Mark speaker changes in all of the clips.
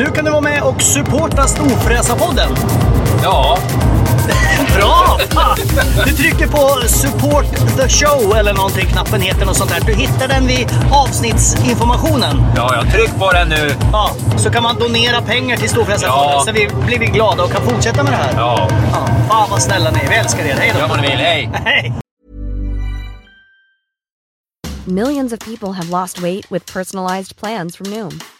Speaker 1: Nu kan du vara med och supporta Storfräsarpodden.
Speaker 2: Ja,
Speaker 1: Bra! Fan! Du trycker på support the show eller någonting, knappen heter något sånt där. Du hittar den vid avsnittsinformationen.
Speaker 2: ja, jag tryck på den nu.
Speaker 1: Ja, så kan man donera pengar till Storfräsarfonden
Speaker 2: Ja.
Speaker 1: så vi blir vi glada och kan fortsätta med det här.
Speaker 2: Ja,
Speaker 1: Ja, fan vad snälla ni är. Vi älskar er. Hej då!
Speaker 2: gör vad ni vill. Hej!
Speaker 1: Hej!
Speaker 3: Millions of people have lost weight with personalized plans from Noom,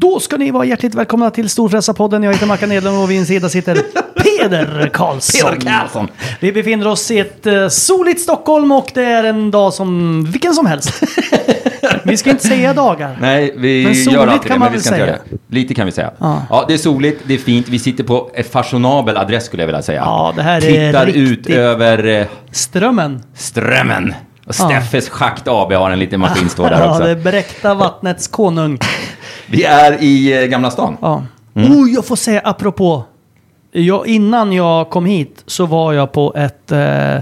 Speaker 1: Då ska ni vara hjärtligt välkomna till Storfräsarpodden. Jag heter Mackan Edlund och vid min sida sitter Peder Karlsson.
Speaker 2: Peder Karlsson.
Speaker 1: Vi befinner oss i ett uh, soligt Stockholm och det är en dag som vilken som helst. vi ska inte säga dagar.
Speaker 2: Nej, vi
Speaker 1: soligt
Speaker 2: gör alltid
Speaker 1: kan
Speaker 2: det,
Speaker 1: man
Speaker 2: men vi
Speaker 1: väl
Speaker 2: ska inte
Speaker 1: säga.
Speaker 2: göra det. Lite kan vi säga.
Speaker 1: Ja.
Speaker 2: Ja. det är soligt, det är fint. Vi sitter på en fashionabel adress skulle jag vilja säga.
Speaker 1: Ja, det här är
Speaker 2: Tittar
Speaker 1: riktigt-
Speaker 2: ut över eh,
Speaker 1: Strömmen.
Speaker 2: Strömmen. Och Steffes Schakt AB har en liten maskin står där
Speaker 1: Ja,
Speaker 2: också.
Speaker 1: det bräckta vattnets konung.
Speaker 2: Vi är i eh, Gamla stan.
Speaker 1: Ja.
Speaker 2: Mm.
Speaker 1: Oh, jag får säga apropå. Jag, innan jag kom hit så var jag på ett eh, eh,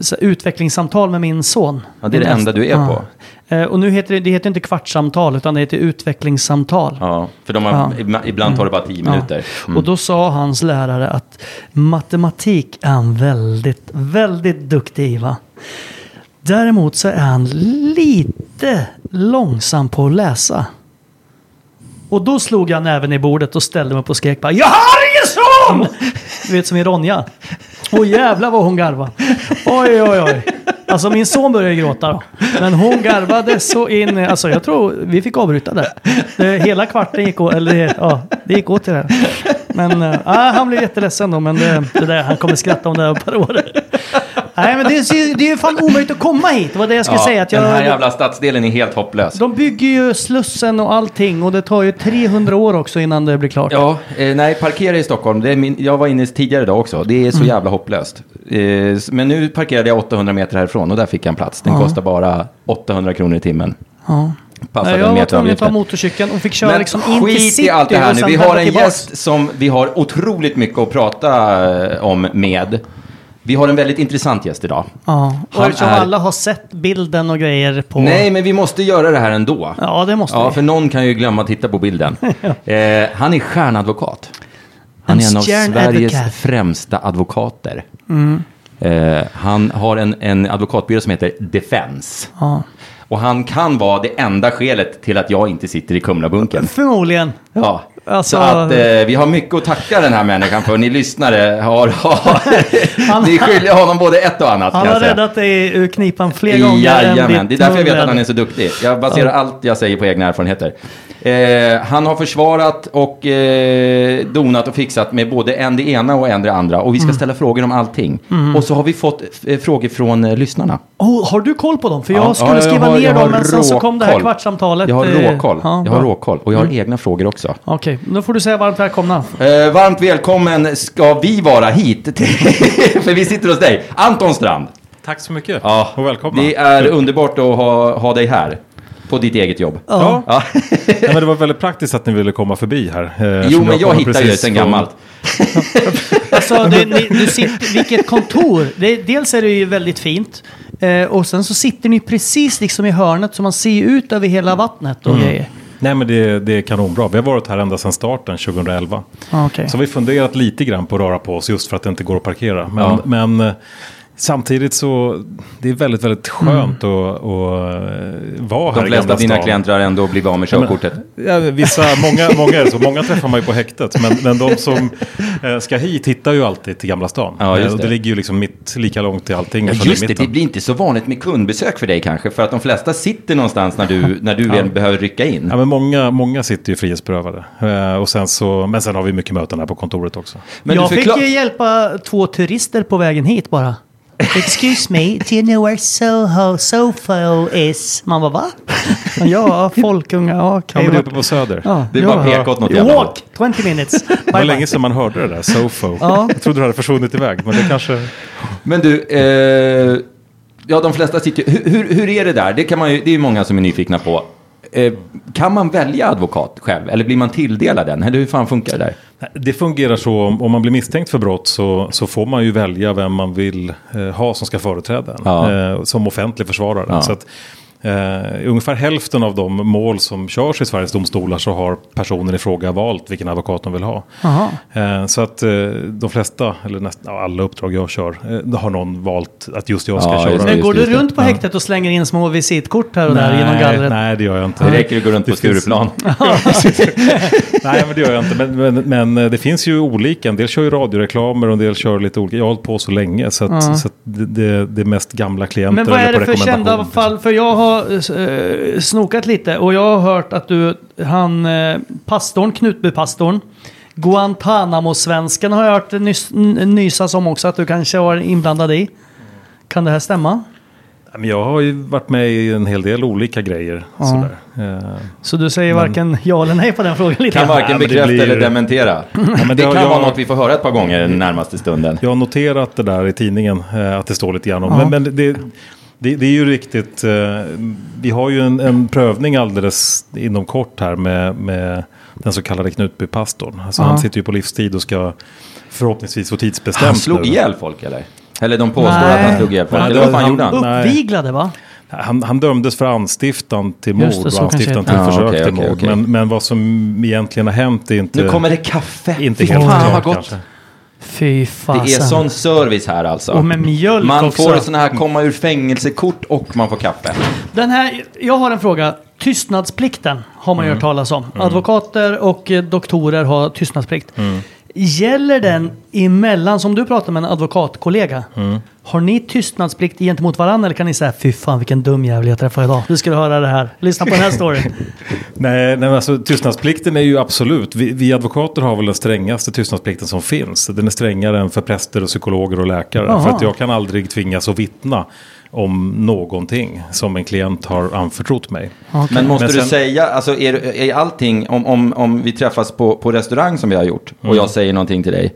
Speaker 1: så utvecklingssamtal med min son.
Speaker 2: Ja, det är det
Speaker 1: Min
Speaker 2: enda du är på.
Speaker 1: Eh, och nu heter det, det heter inte kvartssamtal utan det heter utvecklingssamtal.
Speaker 2: Ja, för de har,
Speaker 1: Ja.
Speaker 2: ibla- ibland tar det bara tio
Speaker 1: Ja.
Speaker 2: minuter. Mm.
Speaker 1: Och då sa hans lärare att matematik är han väldigt, väldigt duktig i. Va? Däremot så är han lite långsam på att läsa. Och då slog jag näven i bordet och ställde mig upp och skrek bara Jag har ingen son! Du vet som i Ronja. Åh jävlar vad hon garvade. Oj oj oj. Alltså min son började gråta då. Men hon garvade så in Alltså jag tror vi fick avbryta. Det, hela kvarten gick åt, eller ja, det gick åt till det. Men äh, han blev jätteledsen då. Men det, det där, han kommer skratta om det här ett par år. Nej men det är, ju- det är fan omöjligt att komma hit. Det var det jag skulle
Speaker 2: Ja,
Speaker 1: säga. Att
Speaker 2: den här
Speaker 1: jag,
Speaker 2: jävla stadsdelen är helt hopplös.
Speaker 1: de bygger ju Slussen och allting och det tar ju 300 år också innan det blir klart.
Speaker 2: Ja, eh, nej, parkera i Stockholm. Det är min, jag var inne tidigare idag också. Det är så
Speaker 1: Mm.
Speaker 2: jävla hopplöst. Eh, men nu parkerade jag 800 meter härifrån och där fick jag en plats. Den kostar bara 800 kronor i timmen.
Speaker 1: Ja. Nej, jag var tvungen att ta motorcykeln och fick köra
Speaker 2: Men
Speaker 1: liksom in till city
Speaker 2: i allt det här nu. Vi har en gäst som vi har otroligt mycket att prata eh, om med. Vi har en väldigt intressant gäst idag.
Speaker 1: Ja, och
Speaker 2: Han
Speaker 1: eftersom
Speaker 2: är-
Speaker 1: alla har sett bilden och grejer på...
Speaker 2: Nej, men vi måste göra det här ändå.
Speaker 1: Ja, det måste
Speaker 2: Ja,
Speaker 1: vi.
Speaker 2: för någon kan ju glömma att titta på bilden. eh, han är stjärnadvokat. Han
Speaker 1: En
Speaker 2: är en av. Sveriges främsta advokater.
Speaker 1: Mm.
Speaker 2: Eh, han har en, en advokatbyrå som heter Defense.
Speaker 1: Ja.
Speaker 2: Och han kan vara det enda skälet till att jag inte sitter i Kumlabunken.
Speaker 1: Förmodligen.
Speaker 2: Ja,
Speaker 1: Alltså-
Speaker 2: så att eh, vi har mycket att tacka den här människan för. Ni lyssnare har, har ni skyldiga honom både ett och annat.
Speaker 1: Han har räddat dig ur knipan fler gånger än
Speaker 2: Jajamän, det är
Speaker 1: ditt
Speaker 2: därför jag vet att han är så duktig. Jag baserar allt jag säger på egna erfarenheter. Eh, han har försvarat och eh, donat och fixat med både en det ena och en det andra. Och vi ska
Speaker 1: Mm.
Speaker 2: ställa frågor om allting. Och så har vi fått eh, frågor från eh, lyssnarna.
Speaker 1: Oh, har du koll på dem? För jag
Speaker 2: Ja,
Speaker 1: skulle
Speaker 2: ja, jag
Speaker 1: skriva
Speaker 2: har-
Speaker 1: ner dem, men sen så kom det här kvartssamtalet.
Speaker 2: Jag har
Speaker 1: eh,
Speaker 2: råkoll.
Speaker 1: ja,
Speaker 2: jag har råkoll. Och jag har egna frågor också.
Speaker 1: Okej, då får du säga varmt välkomna.
Speaker 2: Eh, varmt välkommen ska vi vara hit. till- för vi sitter hos dig. Anton Strand.
Speaker 4: Tack så mycket
Speaker 2: Ja,
Speaker 4: och välkomna.
Speaker 2: Det är underbart att ha, ha dig här. på ditt eget jobb.
Speaker 4: Ja.
Speaker 2: Ja.
Speaker 4: Nej, men det var väldigt praktiskt att ni ville komma förbi här. eh,
Speaker 2: Jo, men jag hittar ju det sen gammalt.
Speaker 1: Alltså, det, ni, du sitter, vilket kontor. Det, dels är det ju väldigt fint. Eh, och sen så sitter ni precis liksom i hörnet så man ser ut över hela vattnet och grejer.
Speaker 4: Nej, men det, det är kanonbra. Vi har varit här ända sedan starten 2011.
Speaker 1: Ah, okej.
Speaker 4: Så vi har funderat lite grann på att röra på oss just för att det inte går att parkera. Men,
Speaker 2: Ja.
Speaker 4: men eh, samtidigt så det är väldigt, väldigt skönt att, att eh, vara här
Speaker 2: De flesta av dina
Speaker 4: stan.
Speaker 2: klienter har ändå blivit av med körkortet.
Speaker 4: Ja, vissa, många, många är så. Många träffar man ju på häktet. Men, men de som eh, ska hit hittar ju alltid till Gamla stan.
Speaker 2: Ja, just
Speaker 4: Eh, det
Speaker 2: det.
Speaker 4: ligger ju liksom mitt, lika långt till allting.
Speaker 2: Ja, just det, det blir inte så vanligt med kundbesök för dig kanske. För att de flesta sitter någonstans när du, när du väl behöver rycka in.
Speaker 4: Ja, men många, många sitter ju frihetsberövade. Och sen så, men sen har vi mycket möten här på kontoret också.
Speaker 2: Men
Speaker 1: jag fick ju hjälpa två turister på vägen hit bara. Excuse me, do you know where Soho Sofo is? Man bara va? Ja, folkunga, ja,
Speaker 4: Ja,
Speaker 1: okej.
Speaker 4: men det är uppe på Söder.
Speaker 1: Ja,
Speaker 2: Det är bara
Speaker 1: ja.
Speaker 2: peka åt något jävla.
Speaker 1: Walk, 20 minutes. Bye,
Speaker 4: Det var länge sedan man hörde det där, Sofo.
Speaker 1: Ja.
Speaker 4: Jag trodde det hade försvunnit iväg, men det kanske...
Speaker 2: Men du, eh, ja de flesta sitter hur, hur, hur är det där? Det, kan man ju, det är ju många som är nyfikna på. Eh, kan man välja advokat själv? Eller blir man tilldelad den? Eller hur fan funkar det där?
Speaker 4: Det fungerar så, om man blir misstänkt för brott så, så får man ju välja vem man vill eh, ha som ska företräda en.
Speaker 2: Ja.
Speaker 4: Eh, som offentlig försvarare.
Speaker 2: Ja.
Speaker 4: Så att, eh, ungefär hälften av de mål som körs i Sveriges domstolar så har personen i fråga valt vilken advokat de vill ha. Eh, så att eh, de flesta, eller nästan alla uppdrag jag kör, eh, har någon valt att just jag ska
Speaker 2: Ja,
Speaker 4: köra.
Speaker 2: just
Speaker 1: Men går du
Speaker 2: det.
Speaker 1: runt på häktet och slänger in små visitkort här och där genom
Speaker 4: nej,
Speaker 1: gallret?
Speaker 4: nej, det gör jag inte.
Speaker 2: Det räcker att gå runt på Stureplan.
Speaker 4: Nej, men det gör jag inte. Men, men, men det finns ju olika. En del kör ju radioreklamer och en del kör lite olika. Jag har hållit på så länge så, att, så att det, det, det är mest gamla klienter.
Speaker 1: Men vad är det för kända fall? För jag har eh, snokat lite och jag har hört att du, han, eh, pastorn, Knutbypastorn, Guantanamo-svensken har jag hört nys, nysas om också att du kanske var inblandad i. Kan det här stämma?
Speaker 4: Ja, Men jag har ju varit med i en hel del olika grejer. Sådär. Eh,
Speaker 1: Så du säger varken ja eller nej på den frågan lite
Speaker 2: Kan varken
Speaker 4: men det
Speaker 2: bekräfta
Speaker 4: blir-
Speaker 2: eller dementera.
Speaker 4: men
Speaker 2: det
Speaker 4: har
Speaker 2: kan
Speaker 4: jag-
Speaker 2: vara något vi får höra ett par gånger den närmaste stunden.
Speaker 4: Jag har noterat det där i tidningen, eh, att det står lite grann om.
Speaker 1: Ja.
Speaker 4: Men, men det, det, det är ju riktigt, eh, vi har ju en, en prövning alldeles inom kort här med, med den så kallade Knutbypastorn. Alltså
Speaker 1: Ja.
Speaker 4: han sitter ju på livstid och ska förhoppningsvis få tidsbestämt.
Speaker 2: Han slog
Speaker 4: nu.
Speaker 2: ihjäl folk eller? Eller de påstår
Speaker 1: Nej.
Speaker 2: att han slog ihjäl folk.
Speaker 4: Nej,
Speaker 2: Eller vad fan
Speaker 4: han-
Speaker 2: gjorde han?
Speaker 1: Uppviglade va?
Speaker 4: Han, han dömdes för anstiftan till mord
Speaker 1: det,
Speaker 4: och anstiftan till
Speaker 2: är.
Speaker 4: försök
Speaker 2: okej,
Speaker 4: till mord.
Speaker 2: okej.
Speaker 4: Men, men vad som egentligen har hänt är inte,
Speaker 2: Nu kommer det kaffe.
Speaker 4: inte
Speaker 2: Fy
Speaker 4: helt
Speaker 2: fan
Speaker 4: klart
Speaker 2: vad gott.
Speaker 4: kanske.
Speaker 1: Fy fasen.
Speaker 2: Det är sån service här alltså.
Speaker 1: Och med mjölk
Speaker 2: Man
Speaker 1: också.
Speaker 2: får såna här komma ur fängelsekort och man får kaffe.
Speaker 1: Den här, jag har en fråga. Tystnadsplikten har man ju hört talas om. Advokater och eh, doktorer har tystnadsplikt. Gäller den emellan, som du pratar med en advokatkollega, har ni tystnadsplikt gentemot varandra eller kan ni säga fy fan vilken dum jävel jag träffade idag. Du skulle höra det här. Lyssna på den här storyn.
Speaker 4: Nej, nej alltså, tystnadsplikten är ju absolut, vi, vi advokater har väl den strängaste tystnadsplikten som finns. Den är strängare än för präster och psykologer och läkare.
Speaker 1: Jaha.
Speaker 4: För att jag kan aldrig tvingas att vittna om någonting som en klient har anförtrott mig.
Speaker 2: Men måste
Speaker 4: Men
Speaker 2: du
Speaker 4: sen-
Speaker 2: säga, alltså är, är allting, om, om, om vi träffas på, på restaurang som vi har gjort och
Speaker 4: Mm.
Speaker 2: jag säger någonting till dig,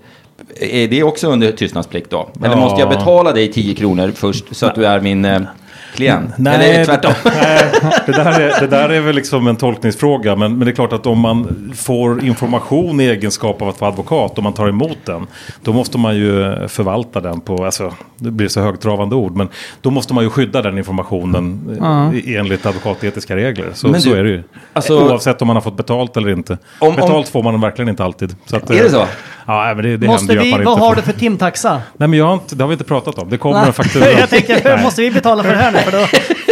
Speaker 2: är det också under tystnadsplikt då? Eller
Speaker 4: Ja.
Speaker 2: måste jag betala dig 10 kronor först så att du är min klient? Eller tvärtom?
Speaker 4: Nej, det, där är, det där är väl liksom en tolkningsfråga. Men, men det är klart att om man får information i egenskap av att vara advokat, om man tar emot den, då måste man ju förvalta den på, alltså, det blir så högtravande ord, men då måste man ju skydda den informationen eh, enligt advokatetiska regler. Så,
Speaker 2: Men
Speaker 4: så
Speaker 2: du,
Speaker 4: är det ju.
Speaker 2: alltså-
Speaker 4: Oavsett om man har fått betalt eller inte.
Speaker 2: Om- om-
Speaker 4: betalt får man verkligen inte alltid. Så att,
Speaker 2: Är det
Speaker 4: eh,
Speaker 2: så?
Speaker 4: Ja, men det, det
Speaker 1: Måste vi, vad
Speaker 4: inte
Speaker 1: har du för timtaxa?
Speaker 4: Nej, men jag har inte, det har vi inte pratat om. Det kommer en faktura.
Speaker 1: jag tänker, måste vi betala för det här nu? För då,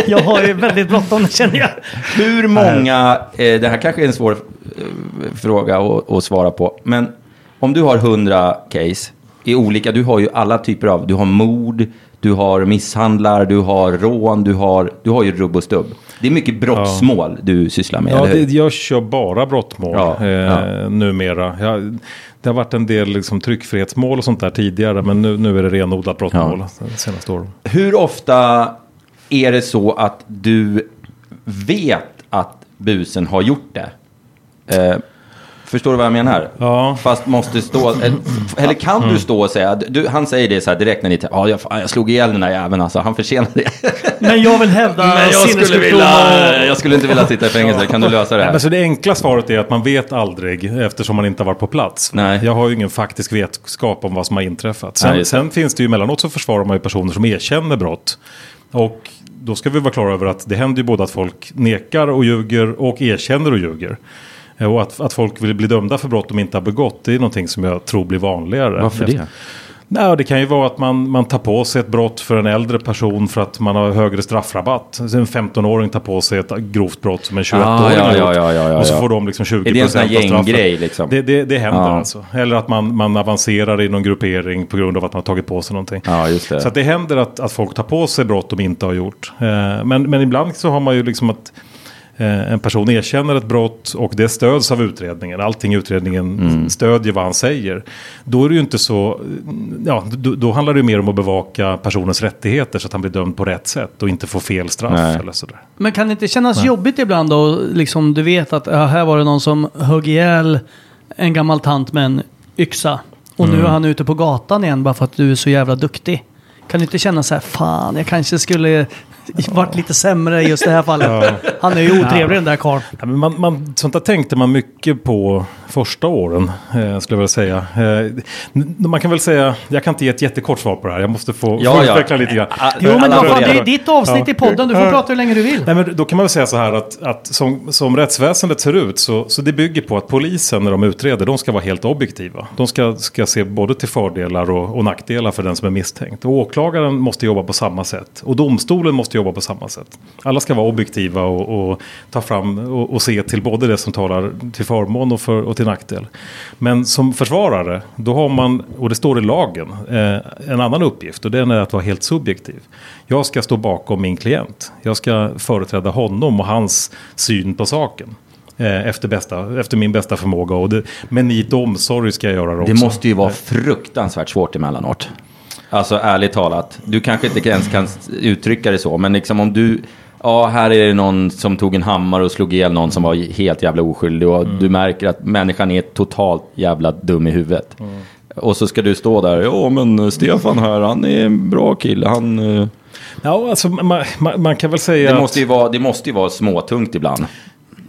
Speaker 1: jag har ju väldigt bråttom känner jag.
Speaker 2: Hur många, eh, det här kanske är en svår eh, fråga att, att svara på, men om du har 100 case i olika, du har ju alla typer av, du har mord, du har misshandlar, du har rån, du har, du har ju rubb och stubb. Det är mycket brottsmål du sysslar med,
Speaker 4: Ja, det, jag kör bara brottmål
Speaker 2: Ja,
Speaker 4: eh,
Speaker 2: ja.
Speaker 4: numera. Jag, det har varit en del liksom, tryckfrihetsmål och sånt där tidigare, men nu, nu är det renodlat brottmål
Speaker 2: Ja.
Speaker 4: senaste åren.
Speaker 2: Hur ofta är det så att du vet att busen har gjort det? Eh, Förstår du vad jag menar?
Speaker 4: Ja.
Speaker 2: Fast måste stå, eller- kan du stå och säga, du, han säger det så här direkt när ni, ja jag, jag slog ihjäl den där jäveln alltså, han förtjänade det.
Speaker 1: Men jag vill hävda
Speaker 2: Men jag skulle,
Speaker 1: sinnessjukdom
Speaker 2: vilja,
Speaker 1: och-
Speaker 2: jag skulle inte vilja sitta i fängelse, kan du lösa det här?
Speaker 4: Men så det enkla svaret är att man vet aldrig eftersom man inte har varit på plats.
Speaker 2: Nej.
Speaker 4: Jag har ju ingen faktisk vetskap om vad som har inträffat. Sen,
Speaker 2: Nej,
Speaker 4: sen finns det ju emellanåt så försvarar man ju personer som erkänner brott. Och då ska vi vara klara över att det händer ju både att folk nekar och ljuger och erkänner och ljuger. Eh, Och att, att folk vill bli dömda för brott de inte har begått, det är någonting som jag tror blir vanligare.
Speaker 2: Varför det?
Speaker 4: Nej, det kan ju vara att man, man tar på sig ett brott för en äldre person för att man har högre straffrabatt. Så En 15-åring tar på sig ett grovt brott som en 21-åring
Speaker 2: Ah, ja,
Speaker 4: gjort.
Speaker 2: ja, ja, ja,
Speaker 4: och så
Speaker 2: ja.
Speaker 4: får de liksom 20
Speaker 2: Är det en sån här
Speaker 4: av straffet.
Speaker 2: gänggrej, liksom?
Speaker 4: Det, det, det händer
Speaker 2: Ja.
Speaker 4: alltså. Eller att man, man avancerar i någon gruppering på grund av att man har tagit på sig någonting.
Speaker 2: Ja, just det.
Speaker 4: Så det händer att, att folk tar på sig brott de inte har gjort. Eh, men, men ibland så har man ju liksom att en person erkänner ett brott och det stöds av utredningen. Allting i utredningen
Speaker 2: Mm.
Speaker 4: stödjer vad han säger. Då är det ju inte så, ja, då, då handlar det ju mer om att bevaka personens rättigheter så att han blir dömd på rätt sätt och inte får fel straff
Speaker 2: Nej.
Speaker 4: eller sådär.
Speaker 1: Men kan det inte kännas jobbigt ibland då? Liksom, du vet att ja, här var det någon som högg ihjäl en gammal tant med en yxa. Och
Speaker 4: Mm.
Speaker 1: nu är han ute på gatan igen bara för att du är så jävla duktig. Kan du inte känna så här, fan jag kanske skulle varit lite sämre i just det här fallet. Han är ju otrevlig den där karln.
Speaker 4: Ja, men man, man, sånt där tänkte man mycket på första åren, eh, skulle jag vilja säga. Eh, man kan väl säga, jag kan inte ge ett jättekort svar på det här, jag måste få,
Speaker 2: Ja,
Speaker 4: utveckla lite grann.
Speaker 1: Jo men fan, det är ditt avsnitt i podden, du får prata hur länge du vill.
Speaker 4: Nej, men då kan man väl säga så här att, att som, som rättsväsendet ser ut så, så det bygger på att polisen när de utreder, de ska vara helt objektiva. De ska, ska se både till fördelar och, och nackdelar för den som är misstänkt. Och åklagaren måste jobba på samma sätt. Och domstolen måste jobba på samma sätt. Alla ska vara objektiva och, och ta fram och, och se till både det som talar till förmån och, för, och till nackdel. Men som försvarare, då har man, och det står i lagen, eh, en annan uppgift och den är att vara helt subjektiv. Jag ska stå bakom min klient. Jag ska företräda honom och hans syn på saken. Eh, efter, bästa, efter min bästa förmåga. Och det, med nit och omsorg ska jag göra det också.
Speaker 2: Det måste ju vara fruktansvärt svårt emellanåt. Alltså ärligt talat, du kanske inte ens kan uttrycka det så, men liksom om du, ja här är det någon som tog en hammare och slog ihjäl någon som var helt jävla oskyldig och du märker att människan är totalt jävla dum i huvudet. Och så ska du stå där, ja men Stefan här, han är en bra kille, han... eh."
Speaker 4: Ja, alltså, man, man, man kan väl säga
Speaker 2: Det
Speaker 4: att...
Speaker 2: måste ju vara, det måste ju vara småtungt ibland.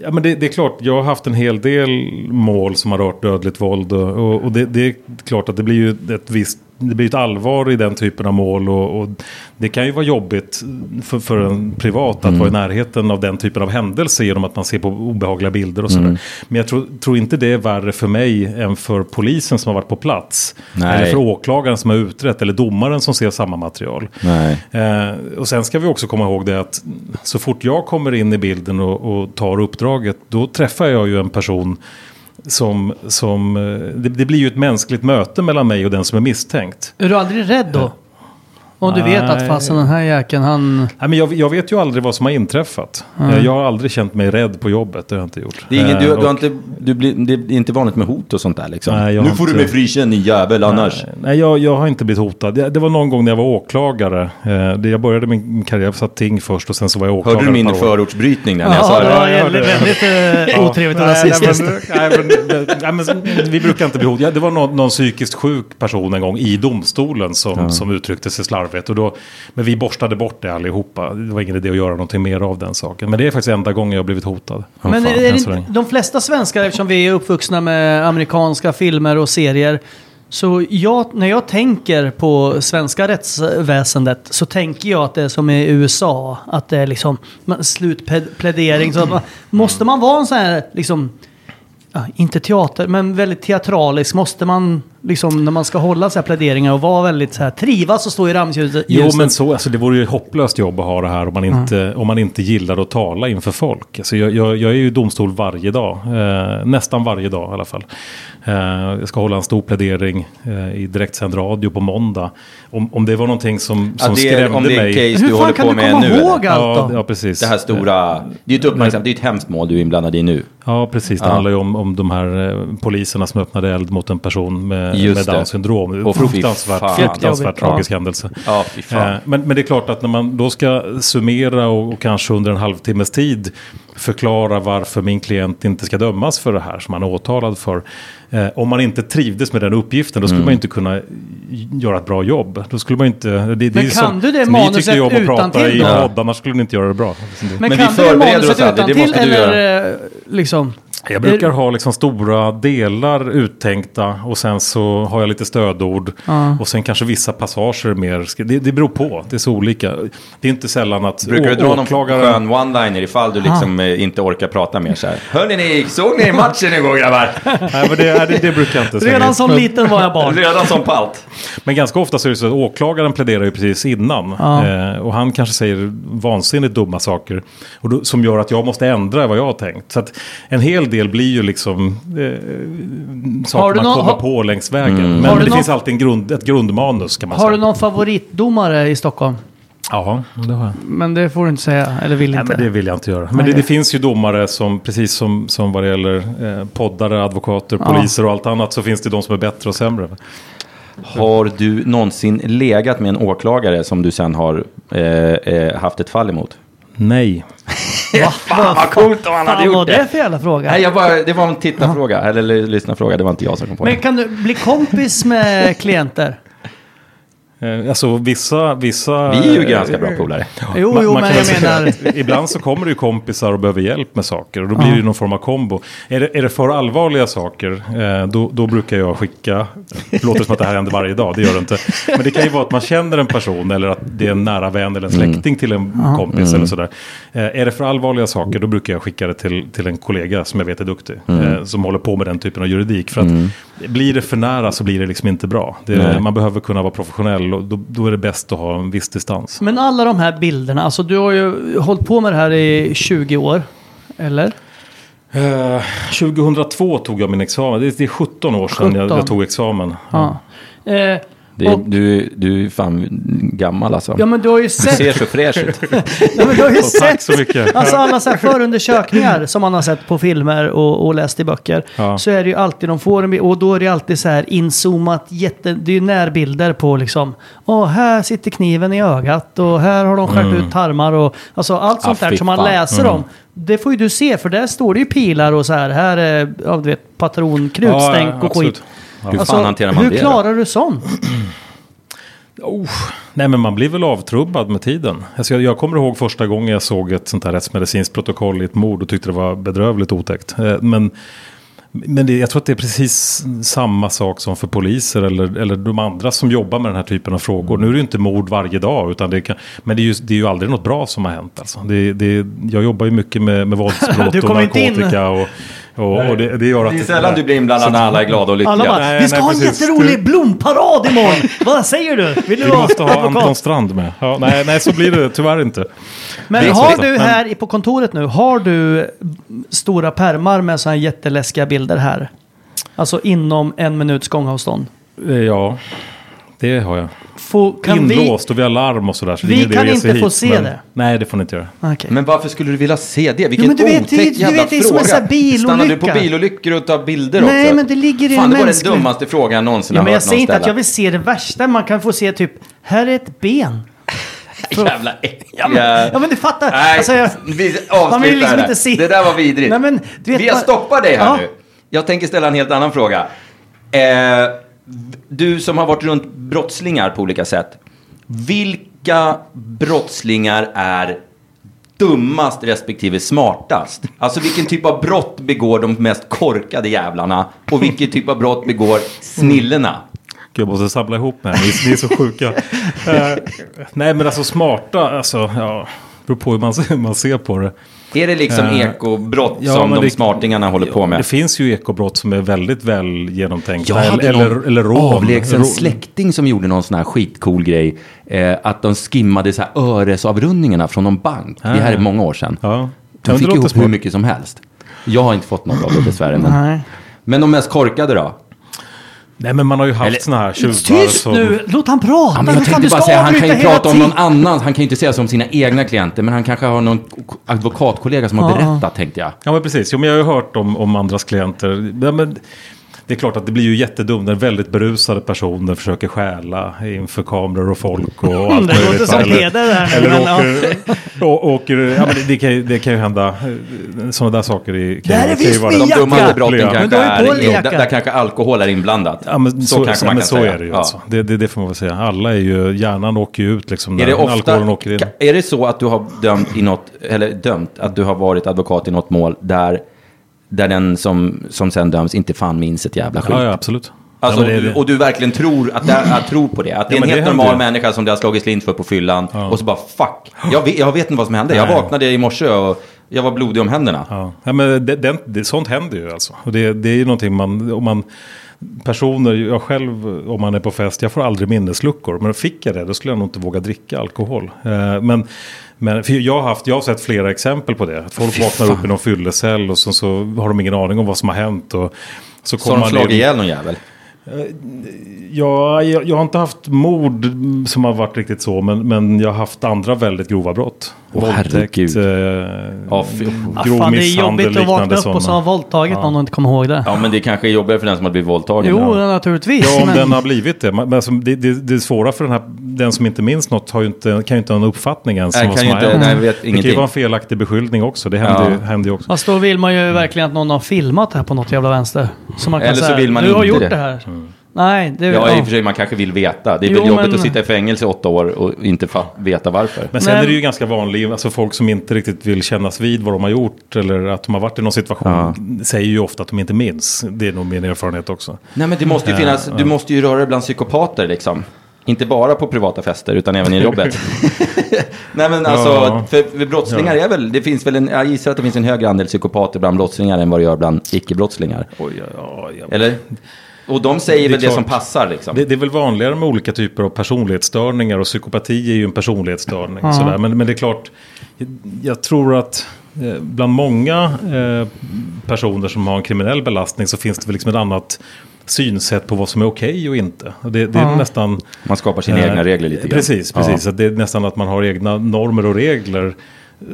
Speaker 4: Ja, men det, det är klart, jag har haft en hel del mål som har rört dödligt våld. Och, och, och det, det är klart att det blir ju ett visst det blir ett allvar i den typen av mål. Och, och det kan ju vara jobbigt för, för en privat att vara i närheten av den typen av händelser genom att man ser på obehagliga bilder och sådär. Men jag tror, tror inte det är värre för mig än för polisen som har varit på plats.
Speaker 2: Nej.
Speaker 4: Eller för åklagaren som har utrett eller domaren som ser samma material. Eh, och sen ska vi också komma ihåg det att så fort jag kommer in i bilden och, och tar uppdraget då träffar jag ju en person som, som eh, det, det blir ju ett mänskligt möte mellan mig och den som är misstänkt.
Speaker 1: Är du aldrig rädd då? Om du vet att
Speaker 4: Nej.
Speaker 1: fasen den här jäkeln han...
Speaker 4: Nej, men jag, jag vet ju aldrig vad som har inträffat. Eh, Jag har aldrig känt mig rädd på jobbet, det har jag inte gjort.
Speaker 2: Det är, ingen, du,
Speaker 4: Eh,
Speaker 2: du har inte, du blir, det är inte vanligt med hot och sånt där liksom.
Speaker 4: Nej, jag
Speaker 2: nu får du
Speaker 4: inte-
Speaker 2: mig frikänd din jävel annars.
Speaker 4: Nej, jag, jag har inte blivit hotad. Det, det var någon gång när jag var åklagare. Eh, det, jag började min karriär, jag satt ting först och sen så var jag åklagare.
Speaker 2: Hörde du min förortsbrytning där när jag
Speaker 1: Ja,
Speaker 2: sa
Speaker 1: det var väldigt, eh, otrevligt och
Speaker 4: nej,
Speaker 1: rasistiskt.
Speaker 4: nej, nej, nej, vi brukar inte bli hotade. Det var någon, någon psykiskt sjuk person en gång i domstolen som, som uttryckte sig slarvigt. Och då, men vi borstade bort det allihopa. Det var ingen idé att göra någonting mer av den saken. Men det är faktiskt enda gången jag har blivit hotad.
Speaker 1: Men
Speaker 4: fan,
Speaker 1: är det de flesta svenskar, eftersom vi är uppvuxna med amerikanska filmer och serier, så jag, när jag tänker på svenska rättsväsendet så tänker jag att det är som i USA, att det är liksom slutplädering. Så man, måste man vara en sån här, liksom, ja, inte teater, men väldigt teatralisk, måste man liksom när man ska hålla så här pläderingar och vara väldigt så här, trivas och stå i ramsljuset?
Speaker 4: Jo, men så, alltså, det vore ju ett hopplöst jobb att ha det här om man inte, om man inte gillar att tala inför folk. Alltså, jag, jag, jag är ju i domstol varje dag, eh, nästan varje dag i alla fall. Eh, jag ska hålla en stor plädering eh, i direktsänd radio på måndag. Om, om det var någonting som, som
Speaker 2: Ja, det är,
Speaker 4: skrämde
Speaker 2: om det är
Speaker 4: mig.
Speaker 2: case
Speaker 1: Hur fan kan
Speaker 2: på
Speaker 1: du
Speaker 2: med
Speaker 1: komma
Speaker 2: nu.
Speaker 1: ihåg
Speaker 2: eller?
Speaker 1: allt
Speaker 4: Ja,
Speaker 1: då?
Speaker 4: ja, precis.
Speaker 2: Det här stora, det är ett uppmärksamt, det är ett hemskt mål du är inblandad i nu.
Speaker 4: Ja, precis. Det
Speaker 2: Ja.
Speaker 4: handlar ju om, om de här eh, poliserna som öppnade eld mot en person med med,
Speaker 2: Just
Speaker 4: med
Speaker 2: det.
Speaker 4: Downs syndrom.
Speaker 2: Och
Speaker 4: fruktansvärt, fruktansvärt tragisk händelse.
Speaker 2: Ja, fy fan.
Speaker 4: Eh, Men, men det är klart att när man då ska summera och, och kanske under en halvtimmes tid förklara varför min klient inte ska dömas för det här som han är åtalad för. Eh, om man inte trivdes med den uppgiften då skulle
Speaker 2: Mm.
Speaker 4: man inte kunna göra ett bra jobb. Då skulle man inte... Det, det
Speaker 1: Men kan
Speaker 4: som-
Speaker 1: du det
Speaker 4: Ni
Speaker 1: manuset
Speaker 4: tycker ju om att prata
Speaker 1: utantill
Speaker 4: i podd, annars skulle ni inte göra det bra.
Speaker 1: Men,
Speaker 2: Men vi
Speaker 1: kan du det
Speaker 2: förbereder
Speaker 1: manuset utantill eller eh, liksom?
Speaker 4: Jag brukar ha liksom stora delar uttänkta och sen så har jag lite stödord. Och sen kanske vissa passager mer. Det, det beror på, det är så olika. Det är inte sällan att
Speaker 2: Brukar du dra någon
Speaker 4: åklagaren-
Speaker 2: skön one-liner ifall du liksom eh, inte orkar prata mer så här? Hörni ni, såg ni matchen igår grabbar?
Speaker 4: Nej, men det, det, det brukar jag inte slänga
Speaker 1: Redan som
Speaker 4: men,
Speaker 1: liten var jag barn.
Speaker 2: Redan som palt.
Speaker 4: men ganska ofta så är det så att åklagaren pläderar ju precis innan.
Speaker 1: Ja.
Speaker 4: Eh, och han kanske säger vansinnigt dumma saker. Och då, som gör att jag måste ändra vad jag har tänkt. Så att en hel del blir ju liksom eh, saker
Speaker 1: Har du
Speaker 4: man
Speaker 1: någon-
Speaker 4: kommer
Speaker 1: har-
Speaker 4: på längs vägen.
Speaker 1: Har
Speaker 4: Men
Speaker 1: du
Speaker 4: det
Speaker 1: någon-
Speaker 4: finns alltid en grund, ett grundmanus kan man
Speaker 1: Har
Speaker 4: säga.
Speaker 1: du någon favoritdomare i Stockholm?
Speaker 4: Ja, det har jag.
Speaker 1: Men det får du inte säga, eller vill
Speaker 4: Nej,
Speaker 1: inte.
Speaker 4: men det vill jag inte göra. Men det,
Speaker 1: Nej.
Speaker 4: det finns ju domare som, precis som, som vad det gäller eh, poddare, advokater,
Speaker 1: Ja.
Speaker 4: poliser och allt annat, så finns det de som är bättre och sämre.
Speaker 2: Har du någonsin legat med en åklagare som du sen har eh, eh, haft ett fall emot?
Speaker 4: Nej.
Speaker 2: Fan vad coolt om han hade gjort
Speaker 1: vad det är
Speaker 2: det.
Speaker 1: för jävla fråga?
Speaker 2: Nej, jag bara, det var en tittarfråga, eller, eller lyssnarfråga. Det var inte jag som kom på
Speaker 1: Men
Speaker 2: det.
Speaker 1: kan du bli kompis med klienter?
Speaker 4: Eh, alltså vissa... vissa
Speaker 2: Vi är ju ganska bra polare.
Speaker 1: Jo,
Speaker 4: Man-
Speaker 1: jo,
Speaker 4: man
Speaker 1: men jag menar...
Speaker 4: ibland så kommer det ju kompisar och behöver hjälp med saker. Och då blir det ju någon form av kombo. Är det, är det för allvarliga saker, eh, då, då brukar jag skicka... Det låter som att det här händer varje dag, det gör det inte. Men det kan ju vara att man känner en person eller att det är en nära vän eller en släkting till en kompis eller sådär. Eh, är det för allvarliga saker, då brukar jag skicka det till, till en kollega som jag vet är duktig. Eh, som håller på med den typen av juridik. För att blir det för nära så blir det liksom inte bra. Det, man behöver kunna vara professionell och då, då är det bäst att ha en viss distans.
Speaker 1: Men alla de här bilderna, alltså du har ju hållit på med det här i 20 år. Eller?
Speaker 4: Eh, 2002 tog jag min examen. Det är, det är 17 år sedan jag,
Speaker 1: 17.
Speaker 4: jag tog examen.
Speaker 1: Ja. Eh,
Speaker 2: Det,
Speaker 1: och,
Speaker 2: du, du är fan gammal alltså.
Speaker 1: ja men du har ju
Speaker 2: Du
Speaker 1: sett...
Speaker 2: ser så fräsch ut.
Speaker 1: Ja, men du har ju
Speaker 4: Och tack
Speaker 1: sett
Speaker 4: så mycket.
Speaker 1: Alltså alla så här förundersökningar som man har sett på filmer och, och läst i böcker.
Speaker 4: Ja.
Speaker 1: Så är det ju alltid, de får en bild, och då är det alltid så här inzoomat, jätte, det är ju närbilder på liksom, åh här sitter kniven i ögat och här har de skärt
Speaker 4: Mm.
Speaker 1: ut tarmar och alltså allt sånt
Speaker 2: Ah,
Speaker 1: där som man läser om. Det får ju du se för där står det ju pilar och så här, här är, ja du vet, patronkrutstänk
Speaker 4: Ja,
Speaker 1: och
Speaker 4: absolut.
Speaker 1: skit.
Speaker 2: Hur fan hanterar man
Speaker 1: hur
Speaker 2: det då?
Speaker 1: klarar du sånt?
Speaker 4: Nej men man blir väl avtrubbad med tiden. Alltså, jag, jag kommer ihåg första gången jag såg ett sånt här rättsmedicinskt protokoll i ett mord och tyckte det var bedrövligt otäckt. Eh, Men, men det, jag tror att det är precis samma sak som för poliser eller, eller de andra som jobbar med den här typen av frågor. Nu är det ju inte mord varje dag, utan det kan, men det är, ju, det är ju aldrig något bra som har hänt. Alltså. Det, det, jag jobbar ju mycket med, med våldsbrott och
Speaker 1: inte in.
Speaker 4: narkotika. Och, och, och det, det gör att...
Speaker 2: Det är sällan du blir inblandad när alla är glada och lyckliga.
Speaker 1: Alla bara,
Speaker 4: Nej,
Speaker 1: vi ska
Speaker 4: nej,
Speaker 1: ha en
Speaker 4: precis.
Speaker 1: jätterolig
Speaker 4: Du-
Speaker 1: blomparad imorgon! Vad säger du? Vill du
Speaker 4: Vi måste ha
Speaker 1: advokat?
Speaker 4: Anton Strand med. Ja, nej, nej, så blir det tyvärr inte.
Speaker 1: Men har du här i- på kontoret nu, har du stora pärmar med sådana här jätteläskiga bilder här? Alltså inom en minuts gångavstånd.
Speaker 4: Eh, Ja, det har jag.
Speaker 1: Få, kan vi...
Speaker 4: Inlåst och vi har larm och sådär. Så
Speaker 1: Vi kan inte få
Speaker 4: hit,
Speaker 1: se
Speaker 4: men-
Speaker 1: det.
Speaker 4: Nej, det får ni inte göra.
Speaker 1: Okej.
Speaker 2: Men varför skulle du vilja se det? Vilken
Speaker 1: men du vet,
Speaker 2: otäck
Speaker 1: du
Speaker 2: jävla
Speaker 1: vet, det är som en
Speaker 2: fråga.
Speaker 1: sån här bilolycka.
Speaker 2: Stannar du på bilolyckor och tar bilder
Speaker 1: Nej,
Speaker 2: också?
Speaker 1: men det ligger i
Speaker 2: Fan,
Speaker 1: en
Speaker 2: det var den dummaste frågan jag någonsin
Speaker 1: Ja,
Speaker 2: har
Speaker 1: men jag
Speaker 2: hört
Speaker 1: säger
Speaker 2: någon
Speaker 1: inte att jag vill se det värsta. Man kan få se typ, här är ett ben.
Speaker 2: Jävla
Speaker 1: Ja men, ja, men du fattar.
Speaker 2: Nej,
Speaker 1: Alltså, jag,
Speaker 2: vi
Speaker 1: man vill liksom inte se.
Speaker 2: Det där var vidrigt.
Speaker 1: Nej, men, du vet,
Speaker 2: vi har
Speaker 1: man-
Speaker 2: stoppat dig här
Speaker 1: Ja.
Speaker 2: nu. Jag tänker ställa en helt annan fråga. Eh, du som har varit runt brottslingar på olika sätt. Vilka brottslingar är dummast respektive smartast? Alltså vilken typ av brott begår de mest korkade jävlarna? Och vilken typ av brott begår snillena?
Speaker 4: Jag måste samla ihop mig. Ni, ni är så sjuka. Eh, nej, men alltså smarta, alltså, ja. Beror på hur man, hur man ser på det.
Speaker 2: Är det liksom
Speaker 4: Eh,
Speaker 2: ekobrott
Speaker 4: ja,
Speaker 2: som de
Speaker 4: det-
Speaker 2: smartingarna håller på med?
Speaker 4: Det finns ju ekobrott som är väldigt väl genomtänkta.
Speaker 2: Jag hade
Speaker 4: eller,
Speaker 2: någon
Speaker 4: eller, rån.
Speaker 2: avlägsen släkting som gjorde någon sån här skitcool grej. Eh, att de skimmade så här öresavrundningarna från någon bank. Det här är många år sedan.
Speaker 4: Ja.
Speaker 2: De fick ihop hur mycket som helst. Jag har inte fått något av det dessvärre. Men,
Speaker 1: Nej.
Speaker 2: men de mest korkade då?
Speaker 4: Nej, men man har ju haft
Speaker 2: Eller-
Speaker 4: såna här tjuvar
Speaker 1: Tyst
Speaker 4: som...
Speaker 1: nu! Låt han prata!
Speaker 2: Ja, men jag tänkte bara säga, han kan ju prata om någon annan. Han kan ju inte säga som sina egna klienter. Men han kanske har någon advokatkollega som har
Speaker 1: Ja.
Speaker 2: berättat, tänkte jag.
Speaker 4: Ja men precis, jo, men jag har ju hört om, om andras klienter. Ja, men, det är klart att det blir ju jättedumt när väldigt berusade personer försöker stjäla inför kameror och folk och allt
Speaker 1: Det låter som
Speaker 4: Eller-
Speaker 1: Peder där nu,
Speaker 4: Eller
Speaker 1: men ja.
Speaker 4: åker, å- åker ja, men det, kan, ju- det kan ju hända sådana där saker. I, kan,
Speaker 1: Det här är
Speaker 4: kan ju
Speaker 1: visst
Speaker 4: vara-
Speaker 1: min
Speaker 2: De
Speaker 1: jacka.
Speaker 2: dummaste brotten
Speaker 4: Men
Speaker 2: kanske
Speaker 1: du har ju på dig
Speaker 2: är, där, där kanske alkohol är inblandat.
Speaker 4: Ja, men så,
Speaker 2: så kanske man
Speaker 4: men
Speaker 2: kan
Speaker 4: så
Speaker 2: säga.
Speaker 4: är det ju
Speaker 2: Ja.
Speaker 4: alltså. Det, det, det får man väl säga. Alla är ju, hjärnan åker ju ut liksom när
Speaker 2: Är det, ofta,
Speaker 4: alkoholen åker in.
Speaker 2: är det så att du har dömt i något, eller dömt, att du har varit advokat i något mål där, där den som, som sen döms inte fan minns ett jävla skit?
Speaker 4: Ja, ja, absolut.
Speaker 2: Alltså,
Speaker 4: ja, det det.
Speaker 2: Och du verkligen tror, att det, att tror på det? Att det är
Speaker 4: Ja,
Speaker 2: en helt
Speaker 4: händer
Speaker 2: normal
Speaker 4: ju.
Speaker 2: människa som det har slagit slint för på fyllan
Speaker 4: Ja.
Speaker 2: och så bara fuck, jag vet, jag vet inte vad som hände. Jag
Speaker 4: Nej.
Speaker 2: vaknade i morse och jag var blodig om händerna.
Speaker 4: Ja, ja men det, det, det, sånt händer ju alltså. Och det, det är ju någonting man, om man, personer, jag själv om man är på fest, jag får aldrig minnesluckor. Men fick jag det, då skulle jag nog inte våga dricka alkohol. Eh, men, men för jag, har haft, jag har sett flera exempel på det. Att folk vaknar upp i någon fyllecell och så, så har de ingen aning om vad som har hänt. Och, så
Speaker 2: har de slagit ihjäl någon jävel?
Speaker 4: Ja, jag, jag har inte haft mord som har varit riktigt så, men, men jag har haft andra väldigt grova brott.
Speaker 2: Åh, herregud.
Speaker 4: eh,
Speaker 2: Ja,
Speaker 1: Ja,
Speaker 4: grov
Speaker 1: fan, det är jobbigt att vakna upp och så
Speaker 4: sådana.
Speaker 1: ha våldtagit någon och inte komma ihåg det.
Speaker 2: Ja, men det kanske är jobbigare för den som har blivit våldtagen.
Speaker 1: Jo,
Speaker 2: Ja.
Speaker 1: naturligtvis.
Speaker 4: Ja, om
Speaker 1: men...
Speaker 4: den har blivit det. Men alltså, det, det, det svåra för den, här, den som inte minns något har ju inte, kan ju inte ha en uppfattning ens.
Speaker 2: Nej, kan
Speaker 4: som
Speaker 2: ju
Speaker 4: har
Speaker 2: inte- nej, vet
Speaker 4: det kan ju
Speaker 2: ingenting.
Speaker 4: vara en felaktig beskyllning också. Det händer,
Speaker 2: Ja.
Speaker 4: ju, händer ju också.
Speaker 1: Fast då vill man ju verkligen att någon har filmat det här på något jävla vänster. Så man kan
Speaker 2: Eller så
Speaker 1: säga,
Speaker 2: vill man
Speaker 1: du har
Speaker 2: inte
Speaker 1: gjort
Speaker 2: det."
Speaker 1: det, här.
Speaker 4: Mm.
Speaker 1: Nej, det
Speaker 2: Ja, i
Speaker 1: ja.
Speaker 2: och för sig, man kanske vill veta. Det är
Speaker 1: Jo,
Speaker 2: väl jobbigt
Speaker 1: men-
Speaker 2: att sitta i fängelse i åtta år och inte veta varför.
Speaker 4: Men sen
Speaker 1: Nej.
Speaker 4: är det ju ganska vanligt, alltså folk som inte riktigt vill kännas vid vad de har gjort eller att de har varit i någon situation säger ju ofta att de inte minns. Det är nog min erfarenhet också.
Speaker 2: Nej, men det måste ju finnas, du måste ju röra dig bland psykopater liksom. Inte bara på privata fester, utan även i jobbet. Nej, men alltså,
Speaker 4: Ja.
Speaker 2: för, för brottslingar är väl, det finns väl en, jag gissar att det finns en högre andel psykopater bland brottslingar än vad det gör bland icke-brottslingar.
Speaker 4: Oj, ja, ja, ja.
Speaker 2: Eller? Och de säger
Speaker 4: Det
Speaker 2: väl det
Speaker 4: klart.
Speaker 2: som passar liksom.
Speaker 4: Det, det är väl vanligare med olika typer av personlighetsstörningar och psykopati är ju en personlighetsstörning. Sådär. Men, men det är klart, jag, tror att eh, bland många eh, personer som har en kriminell belastning så finns det väl liksom ett annat synsätt på vad som är okej och inte. Det, det är nästan...
Speaker 2: Man skapar sina
Speaker 4: eh,
Speaker 2: egna regler lite grann.
Speaker 4: Precis, precis. Att det är nästan att man har egna normer och regler.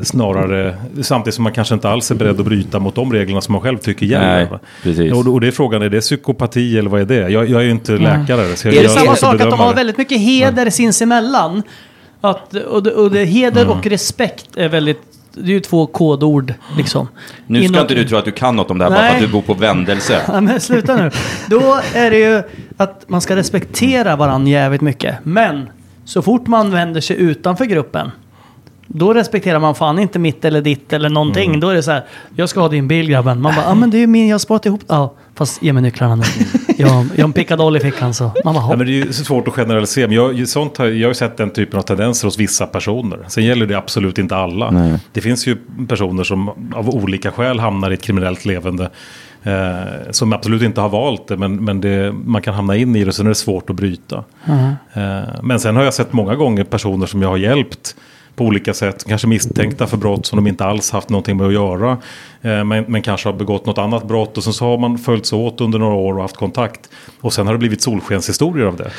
Speaker 4: Snarare, samtidigt som man kanske inte alls är beredd att bryta mot de reglerna som man själv tycker gäller.
Speaker 2: Nej.
Speaker 4: Och, och det är frågan, är det psykopati eller vad är det? Jag, jag är ju inte läkare. Så jag,
Speaker 2: Är det
Speaker 4: jag
Speaker 1: Samma sak att de har väldigt mycket heder sinsemellan. Att, och det, och det, heder
Speaker 4: Mm.
Speaker 1: och respekt är väldigt... Det är ju två kodord liksom.
Speaker 2: Nu ska
Speaker 1: Inom-
Speaker 2: inte du tro att du kan något om det här bara för
Speaker 1: Nej.
Speaker 2: att du bor på Vändelse.
Speaker 1: Ja, men sluta nu. Då är det ju att man ska respektera varandra jävligt mycket. Men så fort man vänder sig utanför gruppen. Då respekterar man fan inte mitt eller ditt eller någonting.
Speaker 4: Mm.
Speaker 1: Då är det så här. Jag ska ha din bil grabben. Man bara, ja ah, men det är ju min, jag har sparat ihop. Ja, fast ge mig nycklarna nu. Jag, har- jag har en pickadoll i fickan så. Man bara,
Speaker 4: Ja, men det är ju så svårt att generalisera. Men jag, sånt har, jag har ju sett den typen av tendenser hos vissa personer. Sen gäller det absolut inte alla. Det finns ju personer som av olika skäl hamnar i ett kriminellt levande. Eh, som absolut inte har valt det, men, men det, man kan hamna in i det, så är det svårt att bryta. Eh, men sen har jag sett många gånger personer som jag har hjälpt på olika sätt, kanske misstänkta för brott som de inte alls haft någonting med att göra. Eh, men, men kanske har begått något annat brott och sen så har man följts åt under några år och haft kontakt. Och sen har det blivit solskenshistorier av det.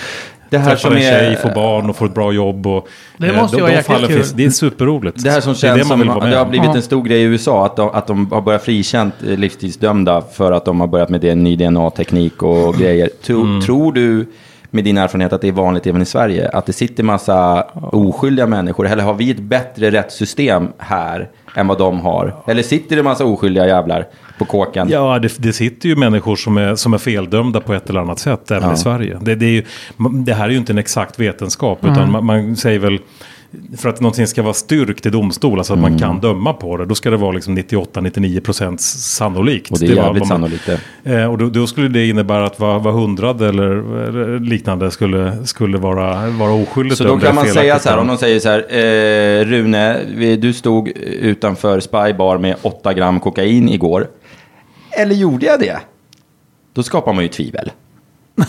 Speaker 2: Det här
Speaker 4: Träffar
Speaker 2: som
Speaker 4: en
Speaker 2: är-
Speaker 4: tjej, får barn och får ett bra jobb. Och,
Speaker 1: Det
Speaker 4: eh,
Speaker 1: måste ju
Speaker 4: de,
Speaker 1: vara
Speaker 4: de
Speaker 1: jäkligt
Speaker 4: fallen
Speaker 1: kul.
Speaker 4: finns, Det är superroligt.
Speaker 2: Det här som
Speaker 4: det är
Speaker 2: känns
Speaker 4: det man
Speaker 2: som det har blivit en stor grej i USA, att de, att de har börjat frikänt eh, livstidsdömda för att de har börjat med det, ny DNA-teknik och grejer. Tro,
Speaker 4: Mm.
Speaker 2: Tror du med din erfarenhet att det är vanligt även i Sverige? Att det sitter massa oskyldiga människor? Eller har vi ett bättre rättssystem här än vad de har? Eller sitter det massa oskyldiga jävlar på kåken?
Speaker 4: Ja, det, det sitter ju människor som är, som är feldömda på ett eller annat sätt även
Speaker 2: Ja.
Speaker 4: i Sverige. Det, det, ju, det här är ju inte en exakt vetenskap, utan man, man säger väl för att någonting ska vara styrkt i domstol, alltså att man
Speaker 2: Mm.
Speaker 4: kan döma på det, då ska det vara liksom 98-99 procent sannolikt.
Speaker 2: Och det är jävligt
Speaker 4: man-
Speaker 2: sannolikt det.
Speaker 4: Eh, och då, då skulle det innebära att var, var hundrade eller liknande skulle, skulle vara, vara oskyldigt
Speaker 2: Så då kan man säga så här, om de säger så här, eh, Rune, vi- du stod utanför Spybar med 8 gram kokain igår. Eller gjorde jag det? Då skapar man ju tvivel.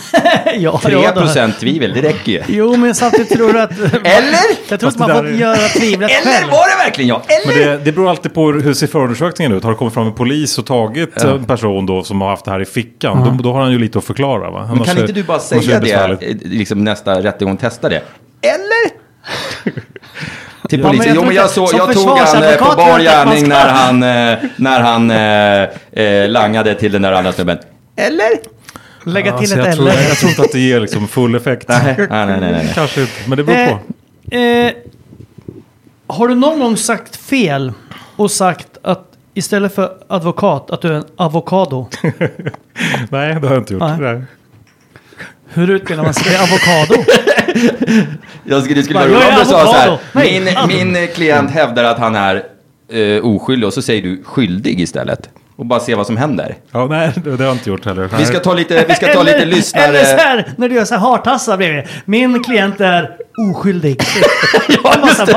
Speaker 1: ja,
Speaker 2: 3
Speaker 1: ja, då.
Speaker 2: procent tvivel, det räcker ju.
Speaker 1: Jo, men samtidigt tror att...
Speaker 2: Eller?
Speaker 1: Jag tror att man
Speaker 4: det
Speaker 1: får
Speaker 4: där
Speaker 1: göra tvivlet
Speaker 2: Eller
Speaker 1: själv.
Speaker 2: var det verkligen jag?
Speaker 4: Men
Speaker 2: Eller?
Speaker 4: det, det beror alltid på hur ser förundersökningen ut. Har det kommit fram en polis och tagit en person då som har haft det här i fickan, då, då har han ju lite att förklara. Va?
Speaker 2: Men kan
Speaker 4: är-
Speaker 2: inte du bara säga det,
Speaker 4: besvärligt.
Speaker 2: eh, liksom nästa rättegång, testa det? Eller? Till
Speaker 1: Ja, men
Speaker 2: polisen.
Speaker 1: jag
Speaker 2: jo,
Speaker 1: tror
Speaker 2: men jag, så, jag tog han eh, på bar gärning
Speaker 1: ska-
Speaker 2: när han, eh, när han eh, eh, langade till den där andra snubben. Eller?
Speaker 1: Lägga till
Speaker 4: Alltså,
Speaker 1: ett
Speaker 4: jag, tror,
Speaker 1: L.
Speaker 4: jag tror inte att det ger liksom full effekt.
Speaker 2: Nej, nej, nej. nej, nej.
Speaker 4: Kanske inte, men det beror på.
Speaker 1: Eh, eh, har du någon gång sagt fel och sagt att istället för advokat att du är en avokado?
Speaker 4: Nej, det har jag inte gjort.
Speaker 1: Nej.
Speaker 4: Nej.
Speaker 1: Hur utbildar man sig i avokado?
Speaker 2: Jag skulle, det skulle
Speaker 1: Bara,
Speaker 2: vara roligt om du sa så här.
Speaker 1: Nej.
Speaker 2: Min, min klient hävdar att han är eh, oskyldig och så säger du skyldig istället. Och bara se vad som händer.
Speaker 4: Ja, nej, det, det har jag inte gjort heller.
Speaker 2: Vi ska ta lite, vi ska ta lite lyssnare.
Speaker 1: Eller så här, när du gör så här hartassar bredvid. Min klient är oskyldig. ja, just det.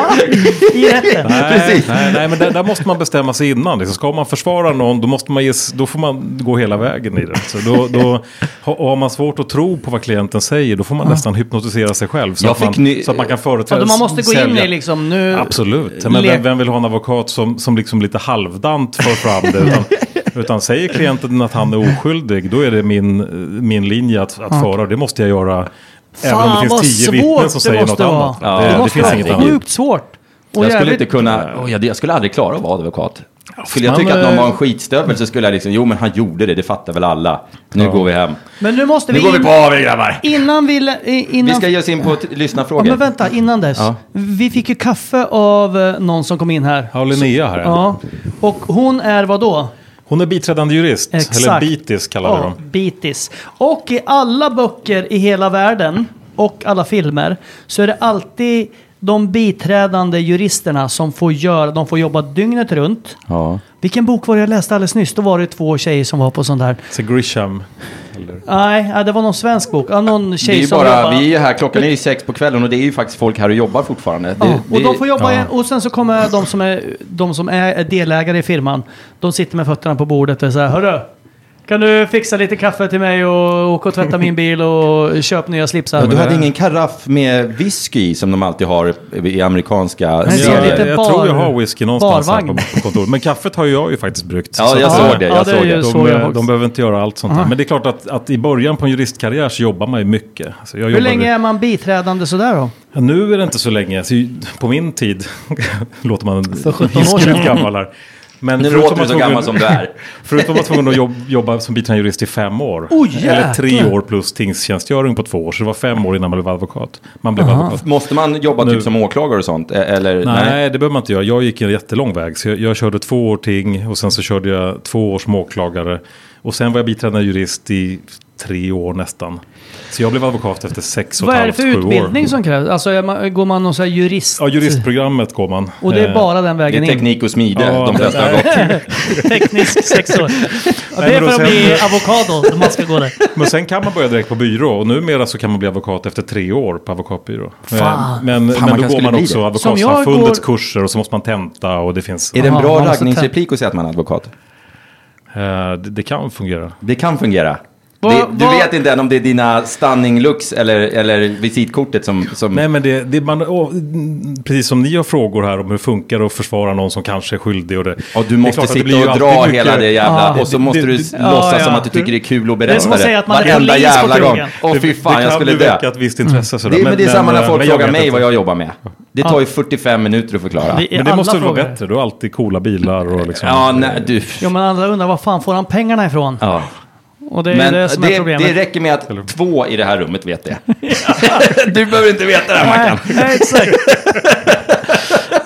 Speaker 1: I rätten.
Speaker 4: Nej,
Speaker 2: Precis.
Speaker 4: nej, nej, men där, där måste man bestämma sig innan. Liksom, ska man försvara någon, då, måste man ges, då får man gå hela vägen i det. Så då, då, har- och har man svårt att tro på vad klienten säger, då får man nästan hypnotisera sig själv. Så,
Speaker 2: Jag
Speaker 4: att man,
Speaker 2: ny-
Speaker 4: så att man kan företräda...
Speaker 1: Ja, man måste gå in
Speaker 4: sälja-
Speaker 1: i liksom nu...
Speaker 4: Absolut. Men vem, vem vill ha en advokat som, som liksom lite halvdant för fram det? Utan, utan säger klienten att han är oskyldig, då är det min, min linje att, att föra. Det måste jag göra. även om det finns tio vittnen som
Speaker 1: det
Speaker 4: säger något
Speaker 1: vara.
Speaker 4: annat.
Speaker 2: Ja,
Speaker 4: det,
Speaker 2: det
Speaker 4: det, finns inget annat.
Speaker 1: Sjukt svårt. Och
Speaker 2: Jag skulle
Speaker 1: jävligt-
Speaker 2: inte kunna, oh, jag, jag skulle aldrig klara av att vara advokat. Skulle jag tycka att någon
Speaker 4: eh,
Speaker 2: var en skitstövel så skulle jag liksom, jo men han gjorde det, det fattar väl alla. Nu går vi hem.
Speaker 1: Men nu måste
Speaker 2: Nu
Speaker 1: vi...
Speaker 2: går vi på AW grabbar.
Speaker 1: Innan vi... Innan...
Speaker 2: Vi ska ge oss in på t-
Speaker 1: Ja,
Speaker 2: lyssnarfrågor.
Speaker 1: men vänta, innan dess.
Speaker 2: Ja.
Speaker 1: Vi fick ju kaffe av eh, någon som kom in här.
Speaker 4: Ja, Linnea här. Ja.
Speaker 1: Ja. Och hon är vad då?
Speaker 4: Hon är biträdande jurist, eller
Speaker 1: Exakt.
Speaker 4: bitis kallar vi
Speaker 1: Ja,
Speaker 4: dem.
Speaker 1: bitis. Och i alla böcker i hela världen och alla filmer så är det alltid de biträdande juristerna som får göra, de får jobba dygnet runt.
Speaker 2: Ja.
Speaker 1: Vilken bok var det jag läste alldeles nyss? Då var det två tjejer som var på sån där.
Speaker 4: Så Grisham. Eller,
Speaker 1: Nej, det var någon svensk bok. Ja, någon
Speaker 2: Det är
Speaker 1: tjej
Speaker 2: ju
Speaker 1: som
Speaker 2: bara,
Speaker 1: jobbar.
Speaker 2: vi är här, klockan är ju sex på kvällen och det är ju faktiskt folk här och jobbar fortfarande. Det,
Speaker 1: Ja, och
Speaker 2: det-
Speaker 1: de får jobba
Speaker 4: ja.
Speaker 1: igen. Och sen så kommer de som är, de som är delägare i firman. De sitter med fötterna på bordet och säger Hörru, kan du fixa lite kaffe till mig och åka och tvätta min bil och köpa nya slipsar?
Speaker 2: Ja, du hade ingen karaff med whisky som de alltid har i amerikanska
Speaker 1: Nej, så
Speaker 4: jag,
Speaker 2: serier?
Speaker 4: jag
Speaker 1: bar-
Speaker 4: tror jag har whisky någonstans här
Speaker 1: barvagn.
Speaker 4: på, på kontoret. Men kaffet har ju jag ju faktiskt bryggt.
Speaker 2: Ja, jag såg det.
Speaker 1: Ja,
Speaker 2: Jag såg det.
Speaker 4: De,
Speaker 1: jag
Speaker 4: eh, de behöver inte göra allt sånt där. Men det är klart att, att i början på en juristkarriär så jobbar man ju mycket. Alltså jag
Speaker 1: Hur länge är man biträdande sådär då?
Speaker 4: Ja, nu är det inte så länge. Så på min tid låter man
Speaker 1: För 17 år
Speaker 4: hiskligt
Speaker 1: sedan.
Speaker 4: gammal här. Men
Speaker 2: Nu låter du så gammal som du är.
Speaker 4: Förutom att vara tvungen att jobb, jobba som biträdande jurist i fem år.
Speaker 1: Oj,
Speaker 4: eller tre år plus tingstjänstgöring på två år. Så det var fem år innan man blev advokat. Man blev advokat.
Speaker 2: Måste man jobba
Speaker 4: Nu-
Speaker 2: typ som åklagare och sånt? E- Eller?
Speaker 4: Nej, det behöver man inte göra. Jag gick en jättelång väg. Så jag, jag körde två år ting och sen så körde jag två år som åklagare. Och sen var jag biträdande jurist i tre år nästan. Så jag blev advokat efter sex och
Speaker 1: Vad
Speaker 4: ett
Speaker 1: är det
Speaker 4: halvt,
Speaker 1: för
Speaker 4: sju
Speaker 1: utbildning
Speaker 4: år.
Speaker 1: som krävs? Alltså är man, går man någon sån här jurist?
Speaker 4: Ja, juristprogrammet går man.
Speaker 1: Och det är
Speaker 4: Eh,
Speaker 1: bara den
Speaker 2: Det
Speaker 1: vägen
Speaker 2: är
Speaker 1: in?
Speaker 2: teknik och smide
Speaker 4: Ja,
Speaker 2: de
Speaker 4: det-
Speaker 2: flesta har gått.
Speaker 1: Teknisk sex år. Ja, det är för att bli
Speaker 4: sen-
Speaker 1: avokado om man ska gå där.
Speaker 4: Men sen kan man börja direkt på byrå och numera så kan man bli advokat efter tre år på advokatbyrå.
Speaker 1: Fan.
Speaker 4: Eh, Men,
Speaker 2: Fan, man
Speaker 4: men då går man
Speaker 2: bli
Speaker 4: också
Speaker 2: det.
Speaker 4: Advokatsamfundets
Speaker 1: går-
Speaker 4: kurser och så måste man tenta och det finns...
Speaker 2: Är det en bra raggningsreplik att säga att man är advokat?
Speaker 4: Eh, det, det kan fungera.
Speaker 2: Det kan fungera. Det, du vet inte än om det är dina stunning looks eller, eller visitkortet som... som
Speaker 4: Nej men det, det man, åh, mm, precis som ni har frågor här om hur det funkar att försvara någon som kanske är skyldig. Och det,
Speaker 2: och
Speaker 4: det
Speaker 2: du måste
Speaker 4: det
Speaker 2: sitta och dra
Speaker 4: mycket-
Speaker 2: hela det jävla...
Speaker 1: Ja.
Speaker 2: och så måste
Speaker 4: Det-
Speaker 2: du
Speaker 4: det-
Speaker 2: s-
Speaker 1: ja,
Speaker 2: låtsas
Speaker 1: ja.
Speaker 2: som att du tycker det är kul att berätta
Speaker 1: Det är som att säga att man är
Speaker 2: Varenda jävla gång. Åh fy fan,
Speaker 4: det
Speaker 2: jag
Speaker 4: kan
Speaker 2: skulle dö.
Speaker 4: väcka ett visst intresse. sådär.
Speaker 2: Det, men, det är samma när
Speaker 4: eh,
Speaker 2: folk
Speaker 4: men jag
Speaker 2: frågar mig vad jag jobbar med. Det tar ju 45 minuter att förklara.
Speaker 4: Men det
Speaker 1: alla
Speaker 4: måste väl vara bättre? Du har alltid coola bilar och liksom...
Speaker 2: Ja, nej, du...
Speaker 1: Jo men andra undrar var fan får han pengarna ifrån? Och det är
Speaker 2: Men
Speaker 1: det som
Speaker 2: det,
Speaker 1: är problemet.
Speaker 2: det räcker med att två i det här rummet vet det. du behöver inte veta det här, Mackan.
Speaker 1: nej, exakt.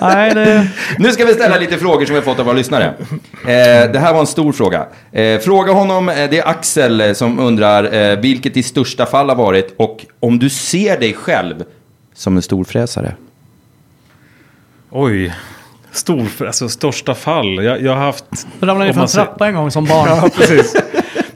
Speaker 1: nej, det...
Speaker 2: Nu ska vi ställa lite frågor som vi har fått av våra lyssnare. Eh, det här var en stor fråga. Eh, fråga honom, eh, det är Axel eh, som undrar eh, vilket i största fall har varit och om du ser dig själv som en storfräsare.
Speaker 4: Oj. Stor, alltså största fall. Jag, jag har haft...
Speaker 1: ramlade ner för en trappa en gång som barn.
Speaker 4: Ja, precis.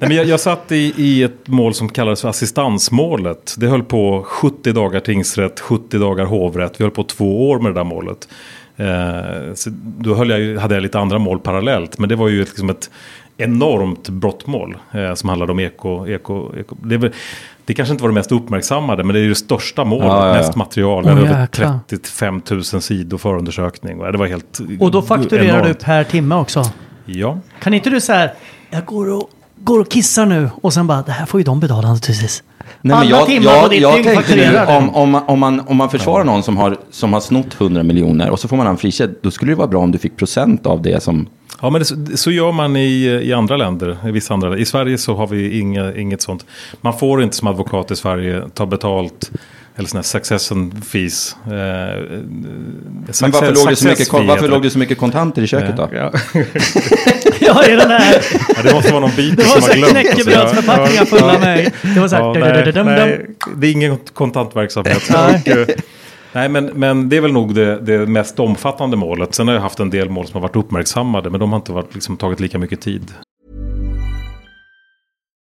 Speaker 4: Nej, men jag, jag satt i, i ett mål som kallades för assistansmålet. Det höll på 70 dagar tingsrätt, 70 dagar hovrätt. Vi höll på två år med det där målet. Eh, så då höll jag, hade jag lite andra mål parallellt. Men det var ju ett, liksom ett enormt brottmål eh, som handlade om eko. eko, eko. Det, väl, det kanske inte var det mest uppmärksammade, men det är ju det största målet.
Speaker 2: Ja, ja, ja.
Speaker 4: Mest material. Det över
Speaker 1: jäklar.
Speaker 4: 35 000 sidor förundersökning. Det var helt
Speaker 1: Och då fakturerar du
Speaker 4: enormt.
Speaker 1: per timme också.
Speaker 4: Ja.
Speaker 1: Kan inte du säga jag går och, går och kissar nu och sen bara det här får ju de betala naturligtvis.
Speaker 2: Nej, men jag, jag, jag tänkte nu, om, om, man, om, man, om man försvarar någon som har, som har snott 100 miljoner och så får man en frikänd, då skulle det vara bra om du fick procent av det som...
Speaker 4: Ja, men det, så- gör man i, i andra länder. I vissa andra I Sverige så har vi inga, inget sånt. Man får inte som advokat i Sverige ta betalt eller sådana här succession fees. Eh,
Speaker 2: Men varför låg, det så mycket, varför låg det så mycket kontanter i köket då?
Speaker 4: Ja.
Speaker 1: Ja, i den här.
Speaker 4: ja, det måste vara någon bit
Speaker 1: Det var
Speaker 4: som har glömt.
Speaker 1: knäckebrödsförpackningar fulla med. Det var så här.
Speaker 4: Ja,
Speaker 1: dum,
Speaker 4: nej,
Speaker 1: dum, dum,
Speaker 4: nej,
Speaker 1: dum.
Speaker 4: det är ingen kontantverksamhet. Eh, nej, men, men det är väl nog det, det mest omfattande målet. Sen har jag haft en del mål som har varit uppmärksammade, men de har inte varit, liksom, tagit lika mycket tid.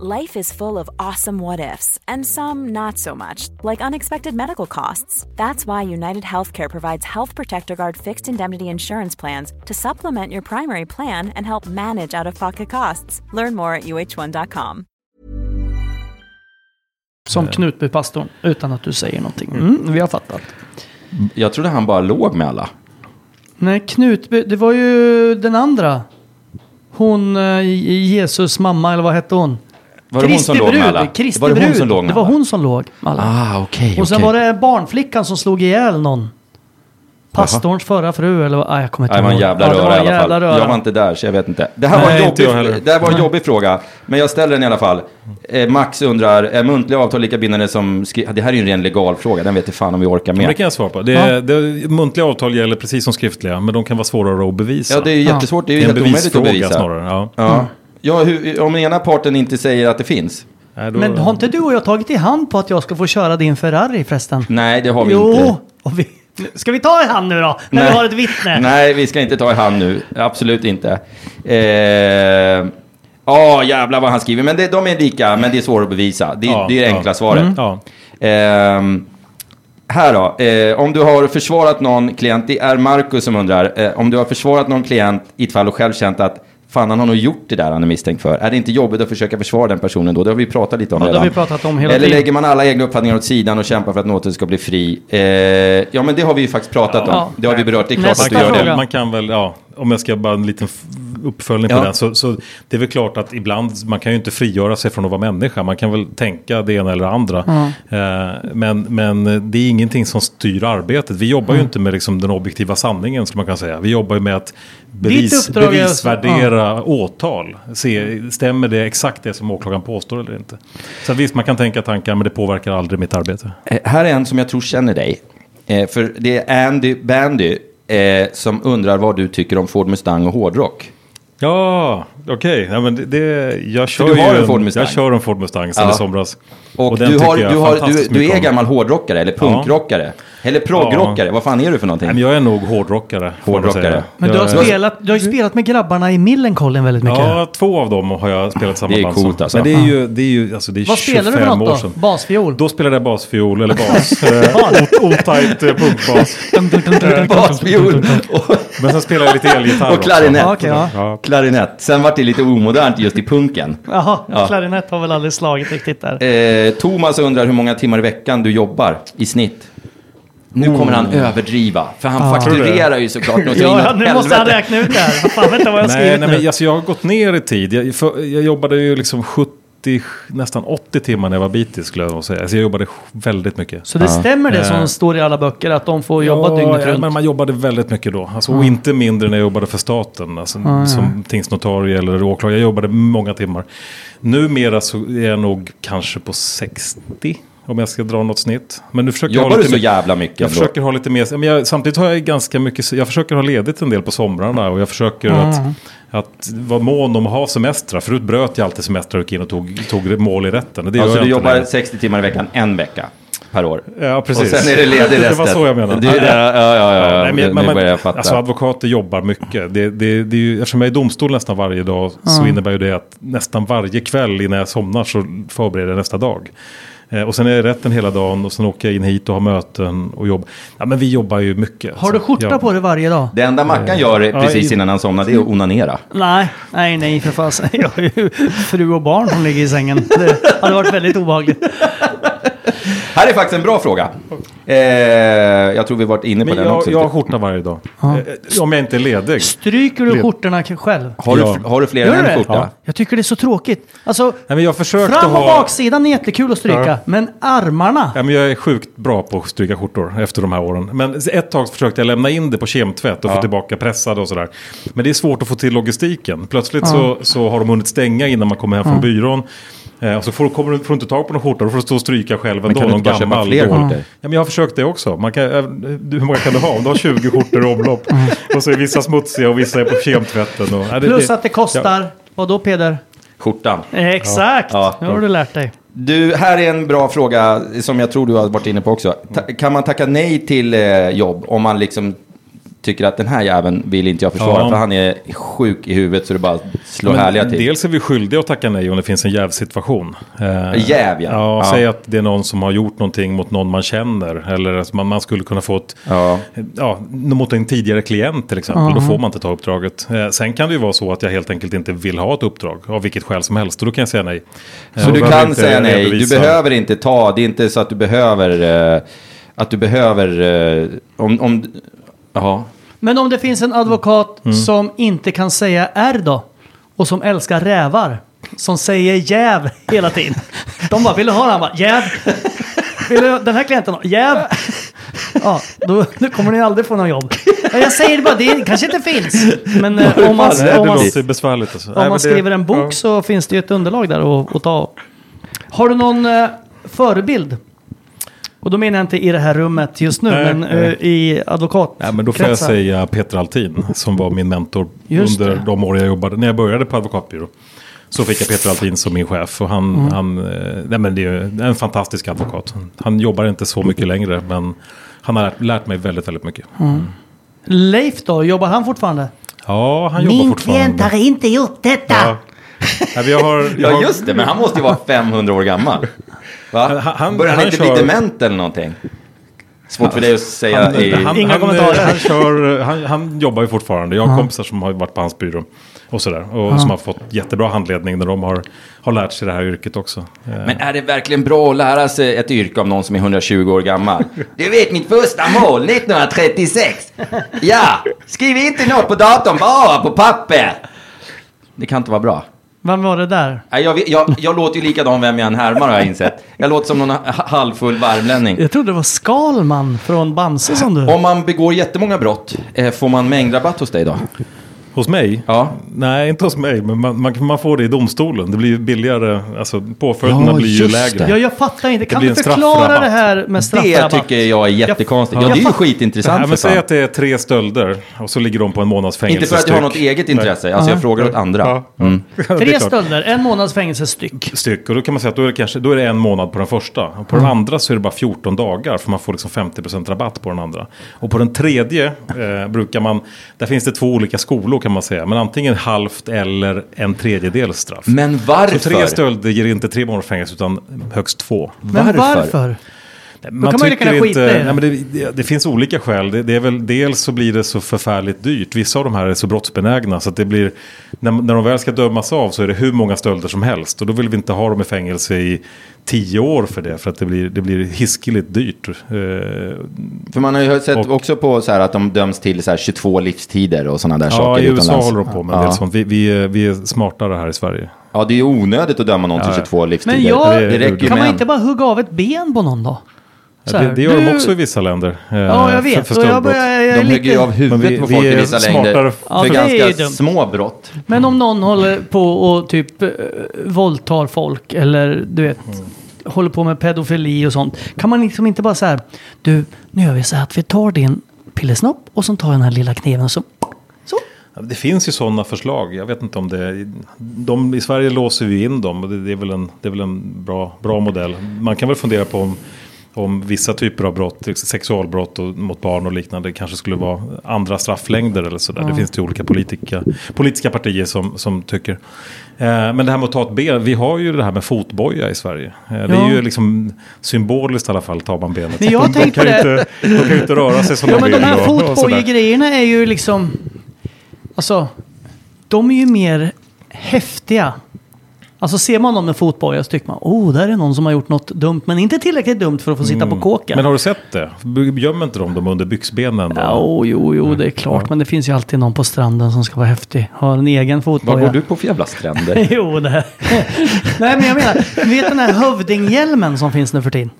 Speaker 5: Life is full of awesome what ifs, and some not so much, like unexpected medical costs. That's why United Healthcare provides Health Protector Guard fixed indemnity insurance plans to supplement your primary plan and help manage out of pocket costs. Learn more at uh1.com.
Speaker 1: Som Knutbypastorn, utan att du säger någonting. Mm, vi har fattat.
Speaker 2: Jag trodde han bara låg med alla.
Speaker 1: Nej, Knutby, det var ju den andra. Hon, eh, Jesus mamma, eller vad hette hon?
Speaker 2: Var det hon som
Speaker 1: Kristi
Speaker 2: låg med
Speaker 1: brud,
Speaker 2: alla?
Speaker 1: Kristi
Speaker 2: var det hon
Speaker 1: brud.
Speaker 2: som låg med
Speaker 1: Det var
Speaker 2: alla?
Speaker 1: hon som låg med alla.
Speaker 2: Ah, okej,
Speaker 1: Och sen
Speaker 2: okej.
Speaker 1: var det barnflickan som slog ihjäl någon. Pastorns förra fru eller vad? Ah, jag kommer inte
Speaker 2: det var en
Speaker 1: ihåg.
Speaker 2: jävla
Speaker 1: Ja,
Speaker 2: röra
Speaker 1: var
Speaker 2: i
Speaker 1: en
Speaker 2: alla fall.
Speaker 1: röra.
Speaker 2: Jag var inte där så jag vet inte. Det här var en,
Speaker 4: Nej, inte jag
Speaker 2: jobbig, det här var en jobbig fråga. Men jag ställer den i alla fall. Eh, Max undrar, är muntliga avtal lika bindande som skri- Det här är ju en ren legal fråga. Den vet jag fan om vi orkar
Speaker 4: Men det
Speaker 2: med.
Speaker 4: kan jag svara på. Det, är- det, muntliga avtal gäller precis som skriftliga, men de kan vara svårare att bevisa.
Speaker 2: Ja, det är ju jättesvårt. Det är ju
Speaker 4: en
Speaker 2: helt omöjligt att bevisa.
Speaker 4: snarare. Ja.
Speaker 2: Ja. Ja, hur, om ena parten inte säger att det finns.
Speaker 4: Nej, då,
Speaker 1: Men har inte du och jag tagit i hand på att jag ska få köra din Ferrari förresten?
Speaker 2: Nej, det har vi
Speaker 1: jo,
Speaker 2: inte.
Speaker 1: och vi... Ska vi ta i hand nu då? När vi har ett vittne?
Speaker 2: Nej, vi ska inte ta i hand nu. Absolut inte. Eh, Ja, jävlar vad han skriver. Men det, de är lika, men det är svårt att bevisa. Det,
Speaker 4: Ja,
Speaker 2: det är det
Speaker 4: ja.
Speaker 2: enkla svaret.
Speaker 4: Ja.
Speaker 2: Ehm, här då, eh, om du har försvarat någon klient, det är Marcus som undrar, eh, om du har försvarat någon klient i ett fall och själv känt att fan han har nog gjort det där han är misstänkt för. Är det inte jobbigt att försöka försvara den personen då? Det har vi pratat lite om
Speaker 1: Ja, det
Speaker 2: redan.
Speaker 1: har vi pratat om hela
Speaker 2: Eller
Speaker 1: tiden.
Speaker 2: lägger man alla egna uppfattningar åt sidan och kämpar för att något ska bli fri? Eh, ja men det har vi ju faktiskt pratat om.
Speaker 1: Ja.
Speaker 2: Det har vi berört, det är klart
Speaker 1: Nästa
Speaker 2: att du
Speaker 4: Man
Speaker 2: gör
Speaker 4: kan,
Speaker 2: det.
Speaker 4: man kan väl, ja, om jag ska bara en liten uppföljning på
Speaker 2: Ja.
Speaker 4: den. Så, så det är väl klart att ibland, man kan ju inte frigöra sig från att vara människa. Man kan väl tänka det ena eller det andra. Eh, men, men det är ingenting som styr arbetet. Vi jobbar ju inte med liksom den objektiva sanningen, skulle man kunna säga. Vi jobbar ju med att bevis, bevisvärdera åtal. Se, stämmer det exakt det som åklagaren påstår eller inte? Så visst, man kan tänka tankar, men det påverkar aldrig mitt arbete.
Speaker 2: Eh, här är en som jag tror känner dig. Eh, för det är Andy Bandy eh, som undrar vad du tycker om Ford Mustang och hårdrock.
Speaker 4: Ja, okej. Ja, men det, det, jag kör
Speaker 2: du har
Speaker 4: ju
Speaker 2: en Ford Mustang?
Speaker 4: Jag kör en Ford Mustang sedan
Speaker 2: Ja.
Speaker 4: i somras.
Speaker 2: Och,
Speaker 4: den
Speaker 2: du, har, du, har, du, du är gammal hårdrockare eller punkrockare. Eller proggrockare, vad fan är du för någonting?
Speaker 4: Nej, men jag är nog hårdrockare.
Speaker 2: Hårdrockare.
Speaker 1: Men du har,
Speaker 4: Jag-
Speaker 1: spelat, du har ju spelat med grabbarna i Millencolin väldigt mycket.
Speaker 4: Ja, två av dem har jag spelat samma
Speaker 2: Det är
Speaker 4: band
Speaker 2: coolt alltså.
Speaker 4: Men det är ju, det är ju alltså, det är
Speaker 1: Vad
Speaker 4: 25
Speaker 1: spelar du för något då? Basfiol?
Speaker 4: Då spelade jag basfiol eller bas. Eh, Otajt eh, punkbas.
Speaker 2: Basfiol och,
Speaker 4: Men sen spelade jag lite elgitarr
Speaker 2: och klarinett.
Speaker 1: Ja, okej, ja.
Speaker 4: Ja.
Speaker 2: Klarinett. Sen var det lite omodernt just i punken.
Speaker 1: Jaha,
Speaker 2: Ja.
Speaker 1: klarinett har väl aldrig slagit riktigt där.
Speaker 2: Eh, Thomas undrar hur många timmar i veckan du jobbar i snitt. Nu kommer han överdriva, för han fakturerar ju såklart något
Speaker 1: Ja, nu måste han räkna ut det här. Fan, vänta vad jag har
Speaker 4: Nej, nej men alltså, jag har gått ner i tid. Jag, för, jag jobbade ju liksom 70, nästan 80 timmar när jag var bitis skulle jag nog säga. Alltså jag jobbade väldigt mycket.
Speaker 1: Så det stämmer det
Speaker 4: Eh.
Speaker 1: som står i alla böcker att de får jobba dygnet
Speaker 4: ja,
Speaker 1: runt?
Speaker 4: men man jobbade väldigt mycket då. Alltså, Och inte mindre när jag jobbade för staten. Alltså, Som tingsnotarie eller åklagare. Jag jobbade många timmar. Numera så är jag nog kanske på 60. Om jag ska dra något snitt. Men nu försöker
Speaker 2: Jobbar
Speaker 4: jag ha
Speaker 2: du
Speaker 4: lite
Speaker 2: så
Speaker 4: mer-
Speaker 2: jävla mycket?
Speaker 4: Jag
Speaker 2: ändå?
Speaker 4: försöker ha lite mer, men jag, samtidigt har jag ganska mycket, jag försöker ha ledigt en del på somrarna och jag försöker att, att vara mån om att ha semestrar. Förut bröt jag alltid semestrar och gick in och tog, tog mål i rätten. Det
Speaker 2: Alltså du jobbar
Speaker 4: längre.
Speaker 2: 60 timmar i veckan en vecka per år.
Speaker 4: Ja, precis.
Speaker 2: Och sen är det ledig resten.
Speaker 4: Det var så jag menade.
Speaker 2: Du, ja, ja, ja, ja, ja.
Speaker 4: Nej, men,
Speaker 2: nu,
Speaker 4: man-
Speaker 2: nu börjar jag fatta.
Speaker 4: Alltså advokater jobbar mycket. Det, det, det är ju, eftersom jag är i domstol nästan varje dag så innebär ju det att nästan varje kväll innan jag somnar så förbereder jag nästa dag. Eh, och sen är jag i rätten hela dagen och sen åker jag in hit och har möten och jobb. Ja men vi jobbar ju mycket.
Speaker 1: Har du skjorta
Speaker 4: ja.
Speaker 1: på dig varje dag?
Speaker 2: det enda Mackan gör
Speaker 4: Ja,
Speaker 2: precis
Speaker 4: i-
Speaker 2: innan han somnar det är att onanera.
Speaker 1: Nej, nej, nej för fasen. Jag har ju fru och barn som ligger i sängen. Det hade varit väldigt obehagligt.
Speaker 2: Här är faktiskt en bra fråga. Eh, jag tror vi varit inne på
Speaker 4: Men
Speaker 2: den
Speaker 4: jag,
Speaker 2: också.
Speaker 4: jag har skjorta varje dag. Eh, Om jag inte är ledig.
Speaker 1: Stryker du
Speaker 4: Led-
Speaker 1: skjortorna själv?
Speaker 2: har, du,
Speaker 4: Ja.
Speaker 2: har du fler
Speaker 1: Gör
Speaker 2: än en skjorta?
Speaker 4: Ja.
Speaker 1: Jag tycker det är så tråkigt. Alltså,
Speaker 4: Nej, men jag
Speaker 1: fram och
Speaker 4: ha...
Speaker 1: baksidan är jättekul att stryka,
Speaker 4: Ja.
Speaker 1: men armarna?
Speaker 4: Ja, men jag är sjukt bra på att stryka skjortor efter de här åren. Men ett tag försökte jag lämna in det på kemtvätt och få tillbaka pressade och sådär. Men det är svårt att få till logistiken. Plötsligt så, så har de hunnit stänga innan man kommer hem från byrån. Eh, och så får, kommer du, får du inte tag på någon skjorta, då får du stå och stryka själv
Speaker 2: Men
Speaker 4: ändå.
Speaker 2: kan du inte bara köpa
Speaker 4: gammal
Speaker 2: fler
Speaker 4: dålig.
Speaker 2: skjortor?
Speaker 4: Ja, men jag har försökt det också. Man kan, eh, hur många kan du ha? Om du har 20 skjortor i omlopp. Och så är vissa smutsiga och vissa är på kemtvätten. Och, ja,
Speaker 1: Plus att det kostar, vad då Peder?
Speaker 2: Skjortan.
Speaker 1: Exakt,
Speaker 2: Ja.
Speaker 1: nu har du lärt dig.
Speaker 2: Du, här är en bra fråga som jag tror du har varit inne på också. Ta, kan man tacka nej till eh, jobb om man liksom tycker att den här jäveln vill inte jag försvara
Speaker 4: Ja.
Speaker 2: för han är sjuk i huvudet så det bara slår
Speaker 4: Men
Speaker 2: härliga till.
Speaker 4: Dels är vi skyldiga att tacka nej om det finns en jävsituation. Eh,
Speaker 2: Jäv, ja.
Speaker 4: ja. Säg att det är någon som har gjort någonting mot någon man känner. Eller att man, man skulle kunna få ett,
Speaker 2: Ja.
Speaker 4: ja, mot en tidigare klient till exempel. Då får man inte ta uppdraget. Eh, sen kan det ju vara så att jag helt enkelt inte vill ha ett uppdrag. Av vilket skäl som helst. Och då kan jag säga nej. Eh,
Speaker 2: Så du kan säga nej, du behöver inte ta, det är inte så att du behöver, eh, att du behöver, eh, om, om, ja.
Speaker 1: Men om det finns en advokat som inte kan säga R då? Och som älskar rävar? Som säger jäv hela tiden. De bara, vill du ha den? Han bara, jäv. Vill du den här klienten ha? Jäv. Ja, då, då kommer ni aldrig få något jobb. Ja, Jag säger det bara, det kanske inte finns. Men eh, om man, om man,
Speaker 4: låter besvärligt. Alltså.
Speaker 1: om
Speaker 4: Nej,
Speaker 1: man
Speaker 4: men det-
Speaker 1: skriver en bok
Speaker 4: ja.
Speaker 1: så finns det ju ett underlag där att, att ta. Har du någon eh, förebild? Och då menar jag inte i det här rummet just nu,
Speaker 4: Nej,
Speaker 1: men
Speaker 4: nej.
Speaker 1: eh, i advokat.
Speaker 4: Ja, men då får jag säga Peter Altin som var min mentor
Speaker 1: Just
Speaker 4: under
Speaker 1: det.
Speaker 4: de år jag jobbade. När jag började på advokatbyrå. Så fick jag Peter Altin som min chef. Och han,
Speaker 1: Mm.
Speaker 4: han eh, nej, men det är en fantastisk advokat. Han jobbar inte så mycket längre. Men han har lärt, lärt mig väldigt, väldigt mycket.
Speaker 1: Leif då, jobbar han fortfarande?
Speaker 4: Ja, han jobbar fortfarande.
Speaker 1: inte gjort detta.
Speaker 4: Ja. Ja, vi har, vi
Speaker 2: Ja
Speaker 4: har-
Speaker 2: just det, men han måste ju vara 500 år gammal. Va?
Speaker 4: Han- han-
Speaker 2: Börjar han,
Speaker 4: han
Speaker 2: inte
Speaker 4: kör-
Speaker 2: bli dement eller någonting? Svårt för dig att säga
Speaker 4: Han,
Speaker 2: i...
Speaker 4: han,
Speaker 1: Inga
Speaker 4: han,
Speaker 1: kommentarer.
Speaker 4: Han, kör, han, han jobbar ju fortfarande. Jag har kompisar som har varit på hans byrå. Och sådär. Och som har fått jättebra handledning när de har, har lärt sig det här yrket också. Eh,
Speaker 2: Men är det verkligen bra att lära sig ett yrke av någon som är 120 år gammal? Du vet mitt första mål 1936. Ja, skriv inte något på datorn, bara på papper. Det kan inte vara bra.
Speaker 1: Vem var det där?
Speaker 2: Jag, jag, jag låter ju likadan vem jag än härmar har jag insett. Jag låter som någon ha- halvfull värmlänning.
Speaker 1: Jag trodde det var Skalman från Bamse som du...
Speaker 2: Om man begår jättemånga brott, eh, får man mängdrabatt hos dig då?
Speaker 4: Hos mig?
Speaker 2: Ja.
Speaker 4: Nej, inte hos mig. Men man, man, man får det i domstolen. Det blir billigare. Alltså påföljderna
Speaker 2: Ja,
Speaker 4: blir ju lägre.
Speaker 2: det.
Speaker 1: Ja, jag fattar inte. Kan du förklara det här med
Speaker 2: Det
Speaker 1: straffrabatt?
Speaker 2: tycker jag är jättekonstigt. Ja,
Speaker 1: Jag
Speaker 2: det är ju skitintressant
Speaker 4: Ja,
Speaker 2: för
Speaker 4: men säg att det är tre stölder och så ligger de på en månads fängelse
Speaker 2: Inte för att jag har något eget intresse, alltså jag frågar åt andra.
Speaker 4: Ja.
Speaker 2: Mm.
Speaker 4: Det
Speaker 1: Tre stölder, en månads fängelse styck.
Speaker 4: styck. Och då kan man säga att då är det, kanske, då är det en månad på den första. Och på
Speaker 1: Mm.
Speaker 4: den andra så är det bara 14 dagar. För man får liksom 50% rabatt på den andra. Och på den tredje eh, brukar man, där finns det två olika skolor kan man säga. Men antingen halvt eller en tredjedels straff.
Speaker 2: Men
Speaker 4: Så
Speaker 2: varför?
Speaker 4: tre stölder ger inte tre månaders fängelse utan högst två.
Speaker 1: Men
Speaker 2: Varför?
Speaker 1: varför?
Speaker 4: Man
Speaker 1: kan man ju
Speaker 4: tycker
Speaker 1: lika gärna skita i det.
Speaker 4: nej, men det, det, det finns olika skäl. Det, det är väl, dels så blir det så förfärligt dyrt. Vissa av de här är så brottsbenägna så att det blir, när, när de väl ska dömas av så är det hur många stölder som helst. Och då vill vi inte ha dem i fängelse i tio år för det. För att det blir, det blir hiskeligt dyrt. Eh,
Speaker 2: För man har ju sett
Speaker 4: Och-
Speaker 2: också på så här att de döms till så här 22 livstider och sådana där
Speaker 4: ja,
Speaker 2: saker
Speaker 4: i USA
Speaker 2: utomlands.
Speaker 4: håller de på med
Speaker 2: ja.
Speaker 4: sånt. Vi, vi, är- vi är smartare här i Sverige.
Speaker 2: Ja, det är ju onödigt att döma någon till
Speaker 4: Ja, ja.
Speaker 2: 22 livstider.
Speaker 1: Men jag,
Speaker 4: Det-
Speaker 2: det räcker ju
Speaker 1: kan man inte bara hugga av ett ben på någon då? Så
Speaker 4: Ja,
Speaker 1: här,
Speaker 4: det, det gör
Speaker 1: du-
Speaker 4: de också i vissa länder. eh,
Speaker 1: Ja, jag
Speaker 4: för-
Speaker 1: vet.
Speaker 4: För,
Speaker 1: jag börjar, jag
Speaker 2: De
Speaker 1: lite...
Speaker 2: hugger ju av huvudet
Speaker 4: vi-
Speaker 2: på
Speaker 4: vi
Speaker 2: folk i vissa längder.
Speaker 1: Ja,
Speaker 2: för ganska små brott.
Speaker 1: Men om någon håller på och typ eh, våldtar folk eller du vet. håller på med pedofili och sånt. Kan man liksom inte bara så här, du, nu gör vi så här att vi tar din pillesnopp och så tar jag den här lilla kniven och så,
Speaker 4: Det finns ju sådana förslag. Jag vet inte om det... De, I Sverige låser vi in dem. och Det, det är väl en, det är väl en bra, bra modell. Man kan väl fundera på om, om vissa typer av brott, sexualbrott och, mot barn och liknande, kanske skulle vara andra strafflängder eller sådär. Det finns det ju olika politiska, politiska partier som, som tycker. Eh, men det här med att ta ett ben, vi har ju det här med fotboja i Sverige. Eh, det
Speaker 1: Ja.
Speaker 4: är ju liksom symboliskt i alla fall, tar man benet.
Speaker 1: Men jag
Speaker 4: de, kan
Speaker 1: det.
Speaker 4: inte, de kan ju inte röra sig som
Speaker 1: Ja
Speaker 4: de
Speaker 1: men
Speaker 4: vill.
Speaker 1: de här fotbojegrejerna är ju liksom, alltså, de är ju mer häftiga. Alltså ser man dem med fotboja så tycker man, oh, där är någon som har gjort något dumt, men inte tillräckligt dumt för att få sitta på kåken.
Speaker 4: Men har du sett det? Gömmer inte de dem under byxbenen? Då?
Speaker 1: Ja, oh, jo, jo, det är klart. Men det finns ju alltid någon på stranden som ska vara häftig. Har en egen fotboja.
Speaker 2: Vad går du på för jävla stränder?
Speaker 1: jo, det. Nej, men jag menar, du vet den här hövdinghjälmen som finns nu för tiden?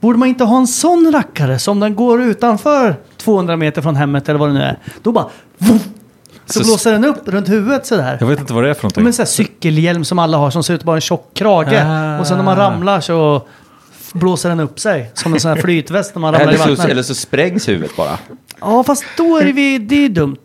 Speaker 1: Borde man inte ha en sån rackare som den går utanför 200 meter från hemmet eller vad det nu är? Då bara... Vuff, så,
Speaker 4: Så-
Speaker 1: blåser den upp runt huvudet sådär.
Speaker 4: Jag vet inte vad det är för
Speaker 1: Som
Speaker 4: någonting.
Speaker 1: en sån här cykelhjälm som alla har som ser ut att vara en tjock krage.
Speaker 4: Ah.
Speaker 1: Och sen när man ramlar så blåser den upp sig. Som en sån här flytväst när man ramlar i
Speaker 2: eller, så,
Speaker 1: vattnet.
Speaker 2: eller så sprängs huvudet bara.
Speaker 1: Ja, fast då är det, vi, det är dumt.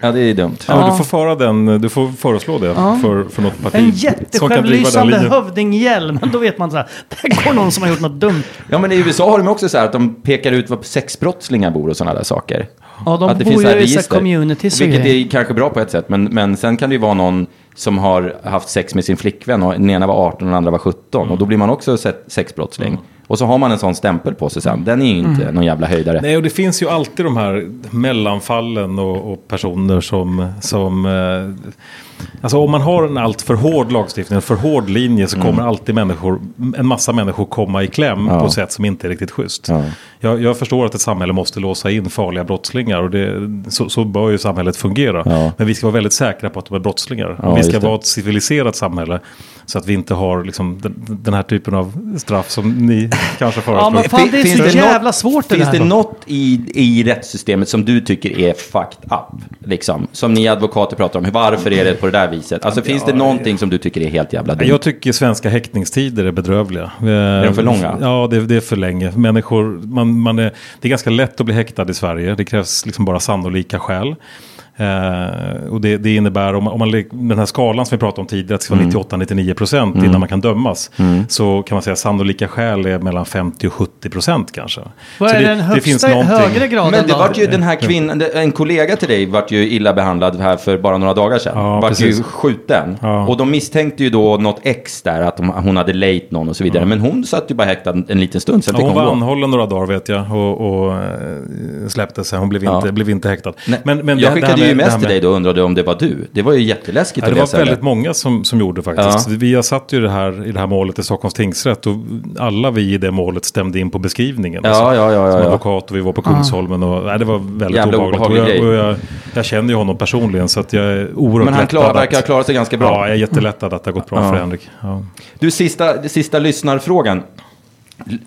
Speaker 2: Ja, det är dumt.
Speaker 4: Ja, men du får föra den, du får föreslå det för, för något parti.
Speaker 1: En jättesjälvlysande hövdinghjälm. Då vet man så här, där går någon som har gjort något dumt.
Speaker 2: Ja, men i USA har de också så här att de pekar ut var sexbrottslingar bor och sådana där saker.
Speaker 1: Ja, de
Speaker 2: att det
Speaker 1: bor
Speaker 2: finns
Speaker 1: ju i så communities
Speaker 2: Vilket är kanske bra på ett sätt, men, men sen kan det ju vara någon som har haft sex med sin flickvän och den ena var 18 och den andra var 17. Och då blir man också se- sexbrottsling. Och så har man en sån stämpel på sig sen. Den är ju inte
Speaker 1: Mm.
Speaker 2: någon jävla höjdare.
Speaker 4: Nej, och det finns ju alltid de här mellanfallen och, och personer som... som eh, alltså om man har en allt för hård lagstiftning, en för hård linje så kommer alltid människor, en massa människor komma i kläm
Speaker 2: Mm. Ja.
Speaker 4: på ett sätt som inte är riktigt schysst.
Speaker 2: Ja.
Speaker 4: Jag, jag förstår att ett samhälle måste låsa in farliga brottslingar och det, så, så bör ju samhället fungera.
Speaker 2: Ja.
Speaker 4: Men vi ska vara väldigt säkra på att de är brottslingar.
Speaker 2: Ja,
Speaker 4: vi ska vara ett civiliserat samhälle så att vi inte har liksom, den, den här typen av straff som ni kanske föreslår.
Speaker 1: Ja, men fan, det är
Speaker 2: Fin-
Speaker 1: så
Speaker 2: finns
Speaker 1: jävla
Speaker 2: något,
Speaker 1: svårt det
Speaker 2: Finns det något i, i rättssystemet som du tycker är fucked up? Liksom, som ni advokater pratar om. Varför är det på det där viset? Alltså finns det någonting som du tycker är helt jävla dumt?
Speaker 4: Jag tycker svenska häktningstider är bedrövliga.
Speaker 2: Är de för långa?
Speaker 4: Ja, det, det är för länge. Människor, man, man är, det är ganska lätt att bli häktad i Sverige. Det krävs liksom bara sannolika skäl. Eh, och det, det innebär, om man, om man, den här skalan som vi pratade om tidigare, att det ska
Speaker 2: Mm.
Speaker 4: vara 98-99 procent innan man kan dömas. Så kan man säga att sannolika skäl är mellan 50 och 70 procent kanske.
Speaker 1: Vad är
Speaker 4: det,
Speaker 1: den
Speaker 4: det
Speaker 1: högsta,
Speaker 4: finns någonting-
Speaker 1: högre graden
Speaker 2: Men det vart ju den här kvinnan, det- en kollega till dig vart ju illa behandlad här för bara några dagar sedan.
Speaker 4: Ja,
Speaker 2: vart ju
Speaker 4: precis.
Speaker 2: skjuten.
Speaker 4: Ja.
Speaker 2: Och de misstänkte ju då något ex där, att de, hon hade lejt någon och så vidare. Men hon satt ju bara häktad en liten stund, sen
Speaker 4: Ja,
Speaker 2: fick
Speaker 4: hon
Speaker 2: hon
Speaker 4: var
Speaker 2: gå.
Speaker 4: anhållen några dagar vet jag och, och eh, släpptes. Hon blev inte,
Speaker 2: Ja.
Speaker 4: blev inte häktad.
Speaker 2: Nej,
Speaker 4: Men, men det-
Speaker 2: jag
Speaker 4: det
Speaker 2: skickade
Speaker 4: med-
Speaker 2: ju
Speaker 4: det
Speaker 2: mest till dig då undrade om det var du. Det var ju jätteläskigt
Speaker 4: Ja,
Speaker 2: att
Speaker 4: det
Speaker 2: läsa
Speaker 4: var väldigt många som, som gjorde faktiskt.
Speaker 2: Ja.
Speaker 4: Vi har satt ju det här, i det här målet i Stockholms tingsrätt och alla vi i det målet stämde in på beskrivningen.
Speaker 2: Ja,
Speaker 4: Alltså,
Speaker 2: ja, ja, ja,
Speaker 4: Som advokat och vi var på Kungsholmen och nej, det var väldigt
Speaker 2: Jävla
Speaker 4: obehagligt.
Speaker 2: obehaglig
Speaker 4: och jag, och jag, jag känner ju honom personligen så att jag är oerhört
Speaker 2: Men han klar, verkar ha klarat sig ganska bra.
Speaker 4: Ja, jag är jättelättad att det har gått bra för Henrik.
Speaker 2: Du, sista, sista lyssnarfrågan.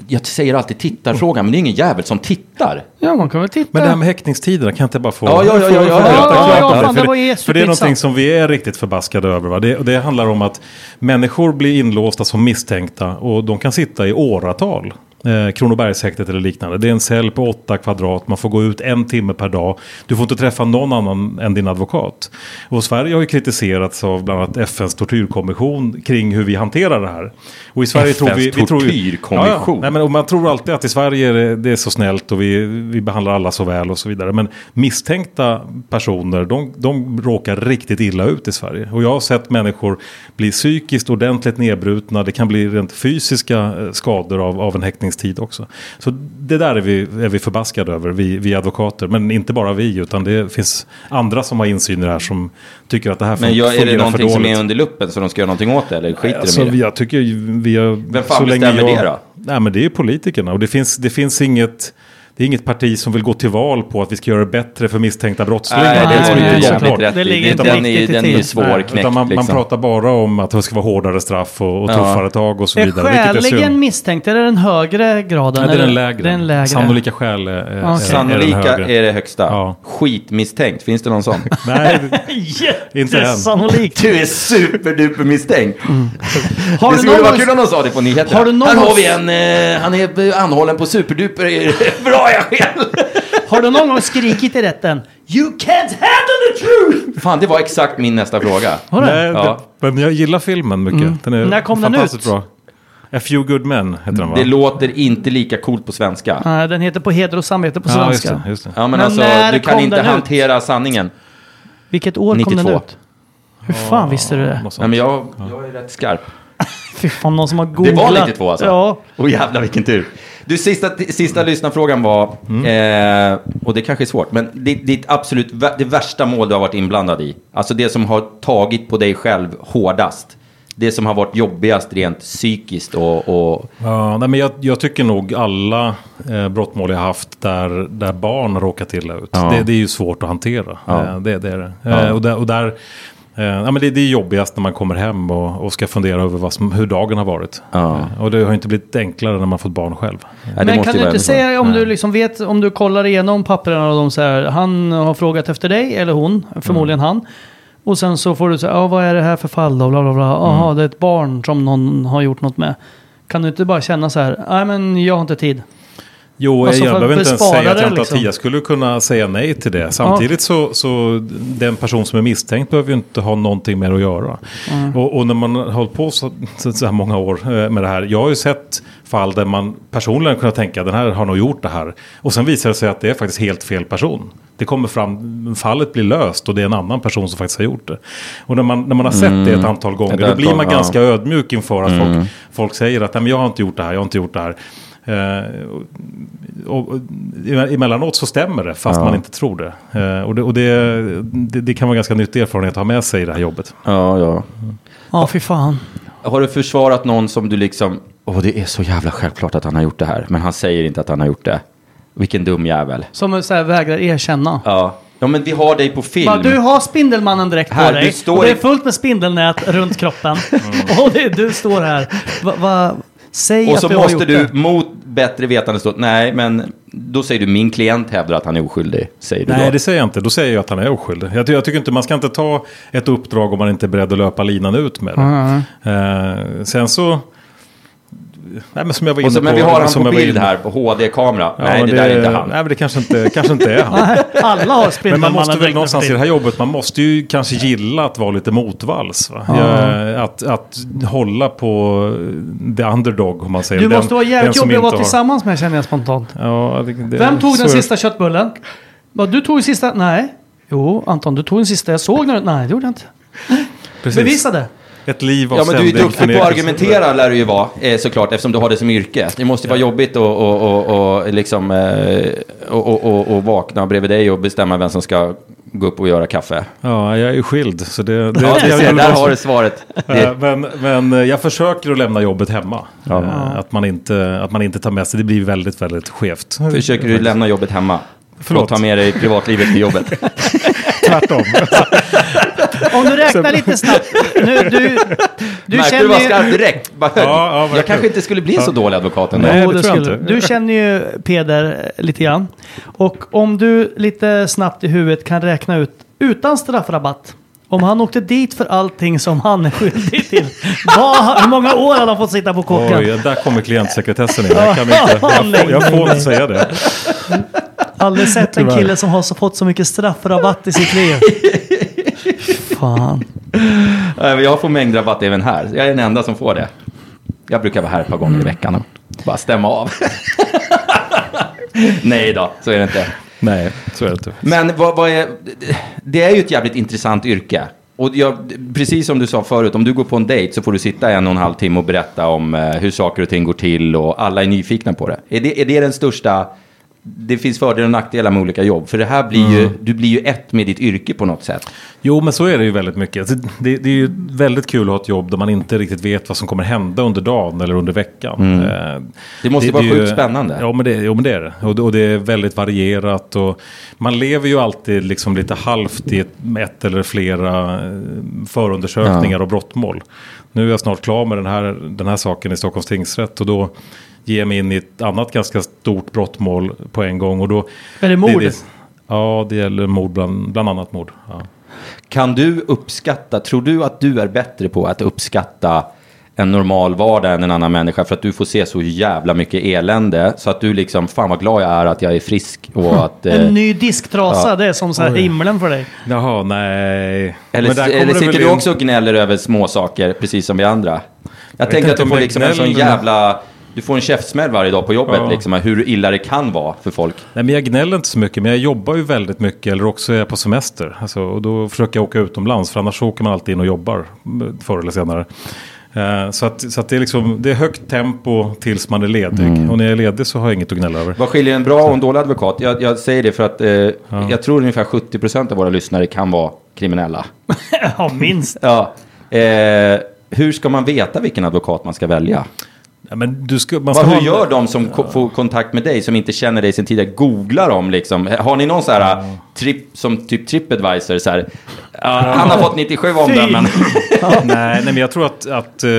Speaker 2: Jag säger alltid tittarfrågan, men det är ingen jävel som tittar.
Speaker 1: Ja, man kan väl titta.
Speaker 4: Men det här med häktningstiderna, kan jag inte bara få...
Speaker 2: Ja, ja, ja, ja, ja, ja, ja,
Speaker 1: fan,
Speaker 4: för
Speaker 1: det var ju
Speaker 4: För det är någonting som vi är riktigt förbaskade över. Va? Det, det handlar om att människor blir inlåsta som misstänkta och de kan sitta i åratal. Eh, Kronobergshäktet eller liknande. Det är en cell på åtta kvadrat. Man får gå ut en timme per dag. Du får inte träffa någon annan än din advokat. Och Sverige har ju kritiserats av bland annat FNs tortyrkommission kring hur vi hanterar det här. Och i Sverige tror
Speaker 2: FNs
Speaker 4: vi, vi tror ju-? Ja, ja. Nej, men man tror alltid att i Sverige är det, det är så snällt och vi, vi behandlar alla så väl och så vidare. Men misstänkta personer, de, de råkar riktigt illa ut i Sverige. Och jag har sett människor bli psykiskt ordentligt nedbrutna. Det kan bli rent fysiska eh, skador av, av en häktningstid också. Så det där är vi, är vi förbaskade över, vi, vi advokater. Men inte bara vi, utan det finns andra som har insyn i det här som tycker att det här
Speaker 2: Men
Speaker 4: fun-
Speaker 2: jag, är det
Speaker 4: fungerar för
Speaker 2: någonting som
Speaker 4: dåligt.
Speaker 2: är under luppen så de ska göra någonting åt det? Eller skiter
Speaker 4: Alltså,
Speaker 2: de i det?
Speaker 4: Jag tycker vi har...
Speaker 2: Vem fan bestämmer det då?
Speaker 4: Nej men det är ju politikerna och det finns, det finns inget... det är inget parti som vill gå till val på att vi ska göra det bättre för misstänkta brottslingar.
Speaker 2: Nej,
Speaker 4: det
Speaker 2: det
Speaker 4: är
Speaker 2: har
Speaker 4: det
Speaker 2: du
Speaker 4: som är
Speaker 2: jävligt
Speaker 4: jävligt
Speaker 2: rätt
Speaker 1: Det ligger inte
Speaker 2: är,
Speaker 1: riktigt i
Speaker 2: den är
Speaker 1: tid.
Speaker 2: svårknäckt.
Speaker 4: Utan man, man
Speaker 2: liksom.
Speaker 4: pratar bara om att det ska vara hårdare straff och, och
Speaker 2: Ja.
Speaker 4: tuffare tag och så
Speaker 1: Är
Speaker 4: vidare. är
Speaker 1: skäligen misstänkt, är det den högre graden?
Speaker 4: Nej, det är den
Speaker 1: eller?
Speaker 4: lägre.
Speaker 1: Det är den lägre.
Speaker 4: Sannolika skäl är, är, är, är
Speaker 2: Sannolika
Speaker 4: den högre.
Speaker 2: är det högsta.
Speaker 4: Ja.
Speaker 2: Skitmisstänkt, finns det någon sån?
Speaker 4: Nej, Inte än.
Speaker 2: Du är superduper misstänkt.
Speaker 1: Har
Speaker 2: det skulle vara kul om de sa det på nyheterna. Här har vi en, eh, han är anhållen på superduper bra jag själv.
Speaker 1: Har du någon gång skrikit i rätten? You can't handle the truth!
Speaker 2: Fan, det var exakt min nästa fråga.
Speaker 1: Har du?
Speaker 4: Nej,
Speaker 2: Ja.
Speaker 4: det, men jag gillar filmen mycket. Den är
Speaker 1: När kom den
Speaker 4: fantastiskt
Speaker 1: ut?
Speaker 4: bra. A few good men heter den va?
Speaker 2: Det låter inte lika coolt på svenska.
Speaker 1: Nej, den heter På heder och samvete på
Speaker 4: ja, just
Speaker 1: svenska.
Speaker 4: det, just det.
Speaker 2: Ja, men,
Speaker 1: Men
Speaker 2: alltså,
Speaker 1: när
Speaker 2: du kan
Speaker 1: kom
Speaker 2: inte
Speaker 1: den ut?
Speaker 2: hantera sanningen.
Speaker 1: Vilket år kom
Speaker 2: 92.
Speaker 1: den ut? Hur fan visste du det?
Speaker 4: Något sånt.
Speaker 2: Nej, men jag, jag är rätt skarp.
Speaker 1: Fy fan, någon som har
Speaker 2: Det
Speaker 1: googlat.
Speaker 2: var 92 alltså?
Speaker 1: Ja.
Speaker 2: Åh jävlar vilken tur. Du, sista, sista lyssnarfrågan var, eh, och det kanske är svårt, men ditt, ditt absolut det värsta mål du har varit inblandad i. Alltså det som har tagit på dig själv hårdast. Det som har varit jobbigast rent psykiskt och... och
Speaker 4: Ja, nej, men jag, jag tycker nog alla eh, brottmål jag haft där, där barn råkat illa ut.
Speaker 2: Ja.
Speaker 4: Det, det är ju svårt att hantera.
Speaker 2: Ja.
Speaker 4: Eh, det, det är det.
Speaker 2: Ja.
Speaker 4: Eh, och där, och där eh, ja, men det, det är jobbigast när man kommer hem och, och ska fundera över vad som, hur dagen har varit.
Speaker 2: Ja.
Speaker 4: Eh, och det har inte blivit enklare när man fått barn själv.
Speaker 2: Det
Speaker 1: Men
Speaker 2: måste
Speaker 1: kan
Speaker 2: ju
Speaker 1: du
Speaker 2: vara
Speaker 1: inte
Speaker 2: så.
Speaker 1: säga om
Speaker 4: Nej.
Speaker 1: du liksom vet, om du kollar igenom papperna och de säger han har frågat efter dig eller hon, förmodligen
Speaker 2: Mm.
Speaker 1: han. Och sen så får du säga, ja vad är det här för fall då, bla bla bla. Jaha,
Speaker 2: Mm.
Speaker 1: det är ett barn som någon har gjort något med. Kan du inte bara känna så här, nej men jag har inte tid.
Speaker 4: Jo,
Speaker 1: Alltså,
Speaker 4: jag
Speaker 1: att
Speaker 4: behöver inte ens säga att jag inte
Speaker 1: liksom.
Speaker 4: tid. Jag skulle kunna säga nej till det. Samtidigt så, så den person som är misstänkt behöver ju inte ha någonting det att göra.
Speaker 1: Mm.
Speaker 4: Och, och när man har hållit på så, så, här många år eh, med det här. Jag har ju sett fall där man personligen kunnat tänka den här har nog gjort det här. Och sen visar det sig att det är faktiskt helt fel person. Det kommer fram, fallet blir löst och det är en annan person som faktiskt har gjort det. Och när man, när man har sett det ett antal gånger
Speaker 2: Mm. Ett
Speaker 4: då blir man
Speaker 2: ja.
Speaker 4: ganska ödmjuk inför att
Speaker 2: Mm.
Speaker 4: folk, folk säger att Nej, men jag har inte gjort det här, jag har inte gjort det här. Eh, och, och, emellanåt så stämmer det fast
Speaker 2: Ja.
Speaker 4: man inte tror det. Eh, och det, och det, det. Det kan vara ganska nyttig erfarenhet att ha med sig i det här jobbet.
Speaker 2: Ja, ja.
Speaker 1: Ja, fy fan.
Speaker 2: Har du försvarat någon som du liksom, åh det är så jävla självklart att han har gjort det här, men han säger inte att han har gjort det. Vilken dum jävel.
Speaker 1: Som så här, vägrar erkänna.
Speaker 2: Ja. ja, men vi har dig på film.
Speaker 1: Du har Spindelmannen direkt
Speaker 2: Här,
Speaker 1: på
Speaker 2: du
Speaker 1: dig.
Speaker 2: står
Speaker 1: och det är fullt med spindelnät runt kroppen.
Speaker 4: Mm.
Speaker 1: och det, du står här. Va, va, säg
Speaker 2: Och
Speaker 1: att
Speaker 2: så
Speaker 1: du har
Speaker 2: måste du
Speaker 1: det.
Speaker 2: mot bättre vetande stå, nej men då säger du min klient hävdar att han är oskyldig. Säger du
Speaker 4: Nej,
Speaker 2: då.
Speaker 4: det säger jag inte. Då säger jag att han är oskyldig. Jag, jag tycker inte man ska inte ta ett uppdrag om man inte är beredd att löpa linan ut med det. Eh, sen så... Nej, men som jag var inne
Speaker 2: Och så,
Speaker 4: på.
Speaker 2: men vi har han
Speaker 4: som
Speaker 2: på
Speaker 4: jag
Speaker 2: bild här på HD-kamera.
Speaker 4: Ja,
Speaker 2: nej,
Speaker 4: men
Speaker 2: det, där är inte han.
Speaker 4: Nej, men det kanske inte, kanske inte är han.
Speaker 1: Alla har
Speaker 4: Men man
Speaker 1: Spindelmannen
Speaker 4: måste väl någonstans i det här jobbet, man måste ju kanske gilla att vara lite motvalls. Va? Ja, att, att hålla på the underdog om man säger.
Speaker 1: Du
Speaker 4: Den-
Speaker 1: måste vara jävligt jobbig att vara
Speaker 4: har-
Speaker 1: tillsammans med känner jag spontant.
Speaker 4: Ja, det, det,
Speaker 1: Vem tog den
Speaker 4: det.
Speaker 1: sista köttbullen? Vad, Du tog den sista? Nej. Jo, Anton, du tog den sista. Jag såg när du... Nej, det gjorde jag inte.
Speaker 4: Precis.
Speaker 1: Bevisa det.
Speaker 4: Ett liv av
Speaker 2: Ja, men du är duktig på att argumentera lär du ju vara, eh, såklart, eftersom du har det som yrke. Det måste vara jobbigt att och, och, och, liksom, eh, och, och, och, vakna bredvid dig och bestämma vem som ska gå upp och göra kaffe.
Speaker 4: Ja, jag är ju skild. Så det, det,
Speaker 2: Ja,
Speaker 4: jag-
Speaker 2: ser, där har du svaret.
Speaker 4: Men, men jag försöker att lämna jobbet hemma.
Speaker 2: Ja.
Speaker 4: Eh, Att, man inte, att man inte tar med sig, det blir väldigt, väldigt skevt.
Speaker 2: försöker du lämna jobbet hemma?
Speaker 4: Förlåt.
Speaker 2: Och ta med dig privatlivet till jobbet?
Speaker 4: Tvärtom.
Speaker 1: Om du räknar lite snabbt. Nu, du, du
Speaker 2: Märkte du var
Speaker 1: känner
Speaker 2: skarp
Speaker 1: ju...
Speaker 2: direkt? Bara,
Speaker 4: Ja, ja,
Speaker 2: jag kanske inte skulle bli så dålig advokat ändå.
Speaker 4: Nej, det tror jag
Speaker 1: skulle
Speaker 4: inte.
Speaker 1: du. Du känner ju Peder eh, lite grann. Och om du lite snabbt i huvudet kan räkna ut utan straffrabatt. Om han åkte dit för allting som han är skyldig till. Vad, hur många år hade han fått sitta på kåken?
Speaker 4: Oj, där kommer klientsekretessen in. Jag, kan inte, jag, får, jag får inte säga det.
Speaker 1: Aldrig sett en kille som har så, fått så mycket straffrabatt i sitt liv. Fan.
Speaker 2: Jag får mängdrabatt även här. Jag är den enda som får det. Jag brukar vara här ett par gånger i veckan och bara stämma av. Nej då, så är det inte.
Speaker 4: Nej, så är det inte.
Speaker 2: Men vad, vad är, det är ju ett jävligt intressant yrke. Och jag, precis som du sa förut, om du går på en dejt så får du sitta en och en halv timme och berätta om eh, hur saker och ting går till och alla är nyfikna på det. Är det, är det den största det finns fördelar och nackdelar med olika jobb. För det här blir ju, du blir ju ett med ditt yrke på något sätt.
Speaker 4: Jo, men så är det ju väldigt mycket. Alltså, Det, det är ju väldigt kul att ha ett jobb där man inte riktigt vet vad som kommer hända under dagen eller under veckan. Eh,
Speaker 2: Det måste vara
Speaker 4: är
Speaker 2: sjukt spännande.
Speaker 4: Ja, men det, jo, men det är det. Och, det- och det är väldigt varierat. Och man lever ju alltid liksom lite halvt i ett, ett eller flera eh, förundersökningar och brottmål. Nu är jag snart klar med den här, den här saken i Stockholms tingsrätt. Och då ger jag mig in i ett annat ganska stort brottmål på en gång. Och då,
Speaker 1: Är det mord?
Speaker 4: ja, det gäller mord, bland, bland annat mord. Ja.
Speaker 2: Kan du uppskatta, tror du att du är bättre på att uppskatta en normal vardag än en annan människa för att du får se så jävla mycket elände så att du liksom, fan vad glad jag är att jag är frisk och att... eh,
Speaker 1: En ny disktrasa, det är som så här himlen för dig.
Speaker 4: Jaha, nej.
Speaker 2: Eller, eller
Speaker 4: det
Speaker 2: sitter du också och gnäller över små saker precis som vi andra? Jag
Speaker 4: vet
Speaker 2: tänker att du får
Speaker 4: jag
Speaker 2: liksom en sån jävla... Du får en käftsmäll varje dag på jobbet
Speaker 4: Ja.
Speaker 2: liksom, hur illa det kan vara för folk.
Speaker 4: Nej, men jag gnäller inte så mycket, men jag jobbar ju väldigt mycket. Eller också är jag på semester. Alltså, och då försöker jag åka utomlands, för annars åker man alltid in och jobbar mm, förr eller senare. Eh, Så, att, så att det, är liksom, det är högt tempo tills man är ledig.
Speaker 2: Mm.
Speaker 4: Och när jag är ledig så har jag inget att gnälla över.
Speaker 2: Vad skiljer en bra och en dålig advokat? Jag, jag säger det för att eh, jag tror ungefär 70% av våra lyssnare kan vara kriminella.
Speaker 1: Ja, minst.
Speaker 2: Ja. Eh, hur ska man veta vilken advokat man ska välja?
Speaker 4: Ja, men du ska, man
Speaker 2: Vad,
Speaker 4: ska
Speaker 2: hur gör de som ko- får kontakt med dig som inte känner dig sedan tidigare? Googlar de liksom? Har ni någon så här trip, som typ Tripadvisor så här? "Ja, han har fått 97 omdömen.
Speaker 4: nej, nej, men jag tror att, att eh,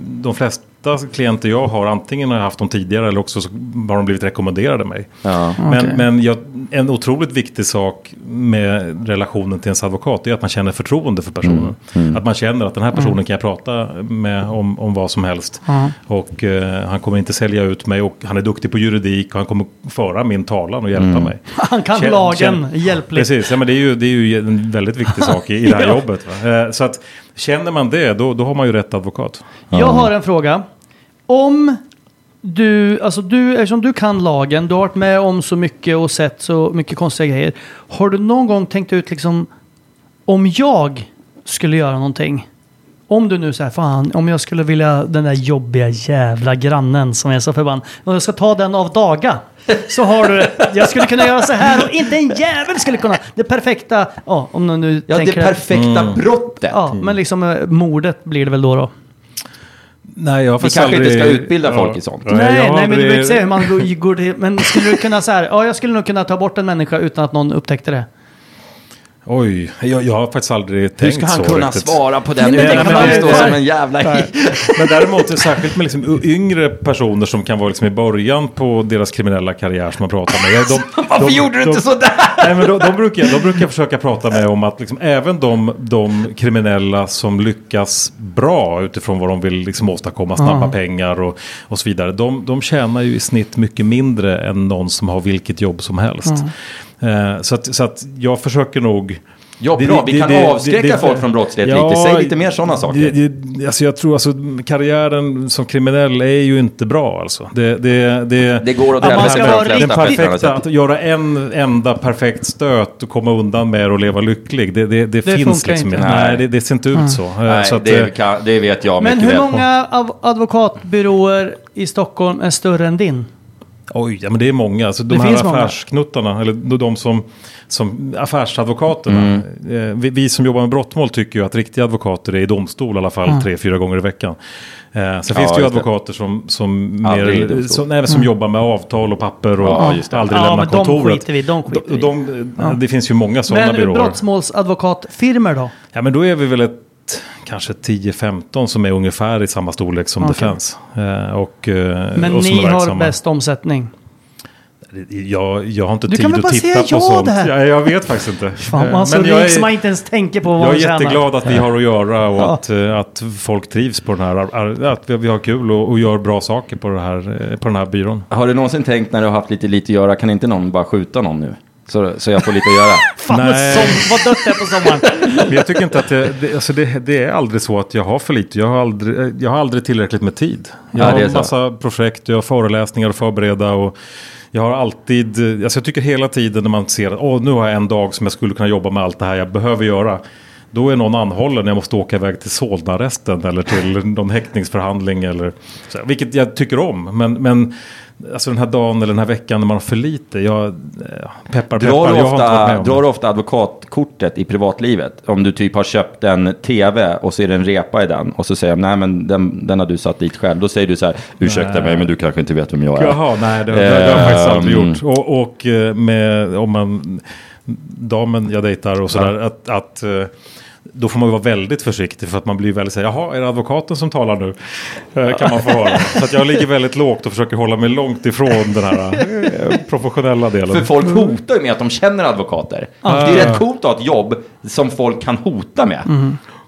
Speaker 4: de flesta klienter jag har antingen har jag haft dem tidigare eller också så har de blivit rekommenderade mig.
Speaker 2: Ja.
Speaker 4: Men, men jag, en otroligt viktig sak med relationen till ens advokat är att man känner förtroende för personen. Att man känner att den här personen kan jag prata med om, om vad som helst. Och eh, han kommer inte sälja ut mig och han är duktig på juridik och han kommer föra min talan och hjälpa mig.
Speaker 1: Han kan
Speaker 4: Känn-
Speaker 1: lagen
Speaker 4: känn-
Speaker 1: hjälpligt.
Speaker 4: Precis, ja, men det är, ju, det är ju en väldigt viktig sak i, i det här
Speaker 1: Ja.
Speaker 4: jobbet. Va? Eh, Så att känner man det, då, då har man ju rätt advokat.
Speaker 1: Jag har en fråga. Om du, alltså du, eftersom du kan lagen, du har varit med om så mycket och sett så mycket konstiga grejer. Har du någon gång tänkt ut liksom, om jag skulle göra någonting. Om du nu säger fan, om jag skulle vilja den där jobbiga jävla grannen som är så förbannad. Om jag ska ta den av daga. Så har du det. Jag skulle kunna göra så här och inte en jävel skulle kunna. Det perfekta, ja om du nu
Speaker 2: Ja, det
Speaker 1: tänker...
Speaker 2: perfekta brottet.
Speaker 1: Ja, men liksom eh, mordet blir det väl då då.
Speaker 4: Nej, jag har
Speaker 2: Vi
Speaker 4: faktiskt
Speaker 2: kanske inte ska utbilda folk i sånt.
Speaker 4: Nej,
Speaker 1: Nej,
Speaker 4: jag
Speaker 1: nej,
Speaker 4: har
Speaker 1: men du behöver inte säga hur man går, går till. Men skulle du kunna så här, ja jag skulle nog kunna ta bort en människa utan att någon upptäckte det.
Speaker 4: Oj, jag, jag har faktiskt aldrig
Speaker 2: Hur
Speaker 4: tänkt
Speaker 2: ska han
Speaker 4: så
Speaker 2: kunna
Speaker 4: riktigt.
Speaker 2: svara på den
Speaker 1: Nej,
Speaker 2: utan
Speaker 1: man
Speaker 2: framstå
Speaker 1: ju-
Speaker 2: som en jävla...
Speaker 4: Men däremot, särskilt med liksom yngre personer som kan vara liksom i början på deras kriminella karriär som man pratar med. De,
Speaker 2: Varför
Speaker 4: de-
Speaker 2: gjorde du inte sådär?
Speaker 4: Nej, men de, de, brukar, de brukar försöka prata med om att liksom, även de, de kriminella som lyckas bra utifrån vad de vill liksom åstadkomma, snabba pengar och, och så vidare. De, de tjänar ju i snitt mycket mindre än någon som har vilket jobb som helst. Eh, så, att, så att jag försöker nog...
Speaker 2: Ja,
Speaker 4: Det-
Speaker 2: bra.
Speaker 4: det-
Speaker 2: Vi kan
Speaker 4: det-
Speaker 2: avskräcka
Speaker 4: det-
Speaker 2: folk från brottslighet lite. Säg lite mer sådana saker.
Speaker 4: Det, det, alltså jag tror alltså karriären som kriminell är ju inte bra alltså. Det, det, det,
Speaker 2: Det går åt
Speaker 1: Ja,
Speaker 2: helvete för de
Speaker 4: den perfekta, att göra en enda perfekt stöt och komma undan med det och leva lycklig. Det, det, det,
Speaker 1: Det
Speaker 4: finns liksom
Speaker 1: inte.
Speaker 2: Nej.
Speaker 4: Nej, det, det ser inte ut så. Eh,
Speaker 2: Nej,
Speaker 4: så att,
Speaker 2: det,
Speaker 4: eh,
Speaker 2: kan, det vet jag
Speaker 1: Men
Speaker 2: mycket
Speaker 1: hur
Speaker 2: väl.
Speaker 1: många av advokatbyråer i Stockholm är större än din?
Speaker 4: Oj, ja, men det är många. Alltså, de
Speaker 1: Det
Speaker 4: här
Speaker 1: finns många.
Speaker 4: affärsknuttarna, eller de- som, som affärsadvokaterna.
Speaker 2: Mm.
Speaker 4: Eh, vi, vi som jobbar med brottmål tycker ju att riktiga advokater är i domstol i alla fall tre, fyra gånger i veckan. Eh, sen finns det ju advokater som, som,
Speaker 2: Aldrig
Speaker 4: mer, som, nej, som jobbar med avtal och papper och
Speaker 2: Ja,
Speaker 4: aldrig
Speaker 1: Ja,
Speaker 4: lämnar
Speaker 1: men de
Speaker 4: kontoret.
Speaker 1: skiter vi, de
Speaker 4: de, de, Det finns ju många sådana
Speaker 1: Men
Speaker 4: byråer.
Speaker 1: brottmålsadvokatfirmor då?
Speaker 4: Ja, men då är vi väl ett kanske 10-15 som är ungefär i samma storlek som
Speaker 1: Okej.
Speaker 4: Defense. Eh, och, eh,
Speaker 1: Men
Speaker 4: och
Speaker 1: ni
Speaker 4: är
Speaker 1: har bäst omsättning.
Speaker 4: Jag, jag har inte
Speaker 1: Du
Speaker 4: tid att titta på
Speaker 1: ja
Speaker 4: sånt.
Speaker 1: där.
Speaker 4: Ja, jag vet faktiskt inte.
Speaker 1: Fan,
Speaker 4: Eh,
Speaker 1: man så
Speaker 4: Men jag
Speaker 1: rik som man
Speaker 4: är,
Speaker 1: inte ens tänker på vad
Speaker 4: jag är
Speaker 1: tjänar.
Speaker 4: jätteglad att vi har att göra och
Speaker 1: Ja.
Speaker 4: att, eh, att folk trivs på den här, att vi- har kul och, och gör bra saker på, det här, eh, på den här byrån.
Speaker 2: Har du någonsin tänkt när du har haft lite lite att göra, kan inte någon bara skjuta någon nu? Så, så jag får lite att göra.
Speaker 1: Fan
Speaker 4: Nej.
Speaker 1: som, vad dött det är på sommaren.
Speaker 4: Men jag tycker inte att det, det, alltså det, det är aldrig så att jag har för lite. Jag har aldrig, jag har aldrig tillräckligt med tid. Jag
Speaker 2: Ja,
Speaker 4: har massa projekt, jag har föreläsningar att förbereda och jag har alltid, alltså jag tycker hela tiden när man ser att åh, nu har jag en dag som jag skulle kunna jobba med allt det här jag behöver göra. Då är någon anhållen, jag måste åka iväg till Solna-arresten eller till någon häktningsförhandling. Eller, så, vilket jag tycker om. Men, men alltså den här dagen eller den här veckan när man har för lite, jag, eh, peppar
Speaker 2: Drar
Speaker 4: jag
Speaker 2: du, ofta, drar ofta advokatkortet i privatlivet? Om du typ har köpt en tv och det en repa i den och så säger de nej men den, den har du satt dit själv. Då säger du så här, ursäkta
Speaker 4: Nej.
Speaker 2: mig men du kanske inte vet vem jag är.
Speaker 4: Jaha, nej det, det, det har jag faktiskt aldrig
Speaker 2: Ehm.
Speaker 4: gjort. Och, och eh, med, om man, damen jag dejtar och sådär, att, att eh, då får man ju vara väldigt försiktig för att man blir väldigt så här, jaha, är det advokaten som talar nu? Eh, Kan man få höra. Så att jag ligger väldigt lågt och försöker hålla mig långt ifrån den här eh, professionella delen.
Speaker 2: För folk hotar ju med att de känner advokater. Det är rätt coolt att ha ett jobb som folk kan hota med.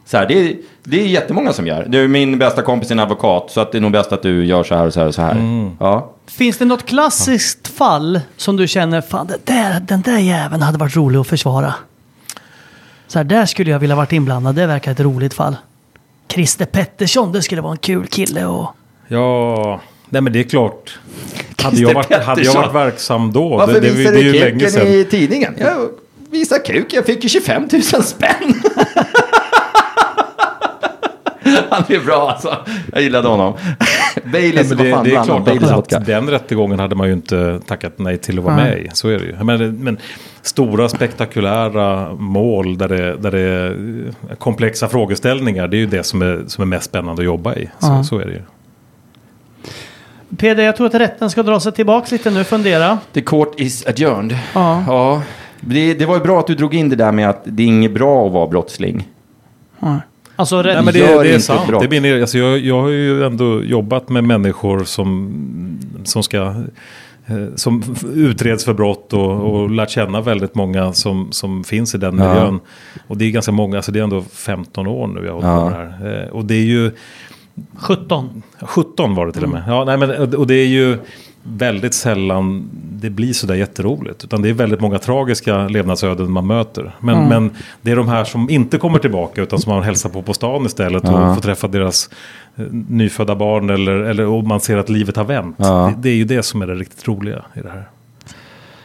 Speaker 2: Så här, det, är, det är jättemånga som gör. Du, min bästa kompis är en advokat, så att det är nog bäst att du gör så här och så här och så här. Ja.
Speaker 1: Finns det något klassiskt fall som du känner, fan det där, den där jäveln hade varit rolig att försvara? Så här, där skulle jag vilja varit inblandad, det verkar ett roligt fall. Christer Pettersson, det skulle vara en kul kille och...
Speaker 4: Ja, nej men det är klart. Hade jag, varit, hade jag varit verksam då?
Speaker 2: Varför
Speaker 4: det, det,
Speaker 2: visar
Speaker 4: det länge
Speaker 2: kuken i tidningen? Jag visar kuk, jag fick ju 25 000 spänn. Han är bra alltså. Jag gillade honom. Baileys,
Speaker 4: Nej, men
Speaker 2: vad
Speaker 4: det,
Speaker 2: fan
Speaker 4: det är klart
Speaker 2: Baileys
Speaker 4: att,
Speaker 2: vodka.
Speaker 4: den rättegången hade man ju inte tackat nej till att vara
Speaker 1: Nej.
Speaker 4: med i. Så är det ju. Men, men stora spektakulära mål där det, där det är komplexa frågeställningar. Det är ju det som är, som är mest spännande att jobba i. Så,
Speaker 1: Ja.
Speaker 4: så är det ju.
Speaker 1: Peder, jag tror att rätten ska dra sig tillbaka lite nu, fundera.
Speaker 2: The court is adjourned.
Speaker 1: Ja.
Speaker 2: Ja. Det, det var ju bra att du drog in det där med att det är inget bra att vara brottsling.
Speaker 1: Alltså,
Speaker 4: Nej, men det,
Speaker 2: Gör
Speaker 4: det är sant. Det blir, alltså jag, jag har ju ändå jobbat med människor som, som ska eh, som utreds för brott och, och lärt känna väldigt många som, som finns i den
Speaker 2: Ja.
Speaker 4: miljön. Och det är ganska många, alltså det är ändå 15 år nu jag har hållit på
Speaker 2: Ja.
Speaker 4: med det här. Eh, Och det är ju
Speaker 1: 17.
Speaker 4: 17 var det till och med. Ja, nej, men, och det är ju väldigt sällan det blir sådär jätteroligt. Utan det är väldigt många tragiska levnadsöden man möter. Men, men det är de här som inte kommer tillbaka utan som man hälsar på på stan istället och får träffa deras eh, nyfödda barn eller, eller och man ser att livet har vänt.
Speaker 2: Ja.
Speaker 4: Det, det är ju det som är det riktigt roliga i det här.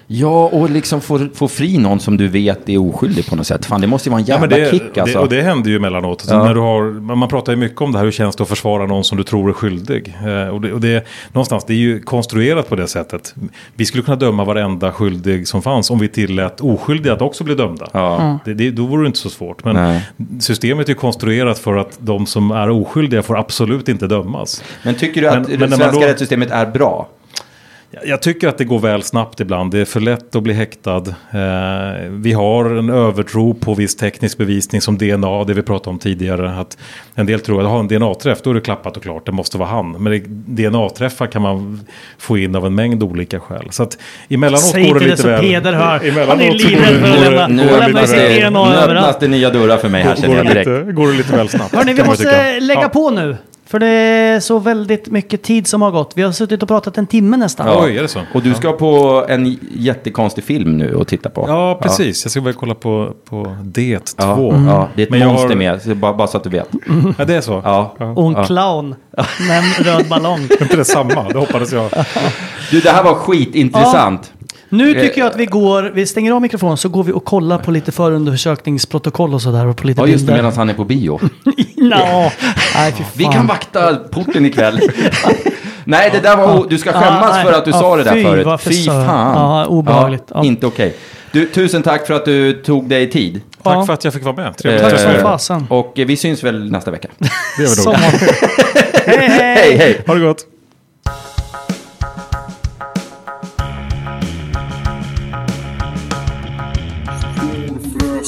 Speaker 2: Ja, och liksom få, få fri någon som du vet är oskyldig på något sätt. Fan, det måste ju vara en jävla
Speaker 4: det,
Speaker 2: kick alltså.
Speaker 4: det, och det händer ju emellanåt. Alltså,
Speaker 2: Ja.
Speaker 4: när du har, man pratar ju mycket om det här, hur känns det att försvara någon som du tror är skyldig? Eh, och det, och det, någonstans, det är ju konstruerat på det sättet. Vi skulle kunna döma varenda skyldig som fanns om vi tillät oskyldiga att också bli dömda.
Speaker 2: Ja.
Speaker 4: Det, det, då vore det inte så svårt. Men
Speaker 2: Nej.
Speaker 4: systemet är ju konstruerat för att de som är oskyldiga får absolut inte dömas.
Speaker 2: Men tycker du att
Speaker 4: Men-
Speaker 2: det
Speaker 4: men
Speaker 2: svenska
Speaker 4: då-
Speaker 2: rättssystemet är bra?
Speaker 4: Jag- tycker att det går väl snabbt ibland. Det är för lätt att bli häktad. Eh, vi har en övertro på viss teknisk bevisning som DNA, det vi pratade om tidigare. Att en del tror att har en DNA-träff, då är det klappat och klart, det måste vara han. Men DNA-träffar kan man få in av en mängd olika skäl. Så att emellanåt
Speaker 1: Säg
Speaker 4: går
Speaker 1: inte
Speaker 4: det lite
Speaker 1: så
Speaker 4: väl.
Speaker 1: Peder hör. Han är livrädd
Speaker 4: det-
Speaker 1: för att lämna-
Speaker 2: Nu
Speaker 1: lämna
Speaker 4: lite
Speaker 1: sin DNA
Speaker 2: nu
Speaker 1: överallt.
Speaker 2: öppnas det nya dörrar för mig här
Speaker 4: går
Speaker 2: känner
Speaker 4: det
Speaker 2: jag direkt.
Speaker 4: lite, går det lite väl snabbt.
Speaker 1: Hörni, vi måste lägga
Speaker 4: Ja.
Speaker 1: på nu. För det är så väldigt mycket tid som har gått. Vi har suttit och pratat en timme nästan.
Speaker 2: Ja.
Speaker 4: Oj, är det så?
Speaker 2: Och du ska på en jättekonstig film nu och titta på.
Speaker 4: Ja, precis. Jag ska väl kolla på, på Det 2.
Speaker 2: Ja,
Speaker 1: Mm.
Speaker 2: ja, det är ett
Speaker 4: Men
Speaker 2: monster
Speaker 4: har-
Speaker 2: med, så bara, bara så att du vet.
Speaker 4: Ja, det är så?
Speaker 2: Ja.
Speaker 1: Och en clown med en röd ballong.
Speaker 4: Är inte det samma? Det hoppades jag.
Speaker 2: Du, det här var skitintressant.
Speaker 1: Nu tycker jag att vi går, vi stänger av mikrofonen så går vi och kollar på lite förundersökningsprotokoll och sådär. Och på lite
Speaker 2: Ja, just det,
Speaker 1: bilder.
Speaker 2: medan han är på bio.
Speaker 1: Nej fy fan.
Speaker 2: Vi kan vakta porten ikväll. Nej, det där var... Du ska skämmas för att du sa det där förut.
Speaker 1: varför
Speaker 2: Fy fan.
Speaker 1: Ja, obehagligt. Ja.
Speaker 2: Inte okej. Du, tusen tack för att du tog dig tid.
Speaker 4: Tack för att jag fick vara med. Trevligt.
Speaker 1: Tack som
Speaker 4: er.
Speaker 1: fasen.
Speaker 2: Och eh, vi syns väl nästa vecka.
Speaker 4: Det
Speaker 1: Som vanligt. hej hej!
Speaker 2: hej, hej!
Speaker 4: Ha det gott.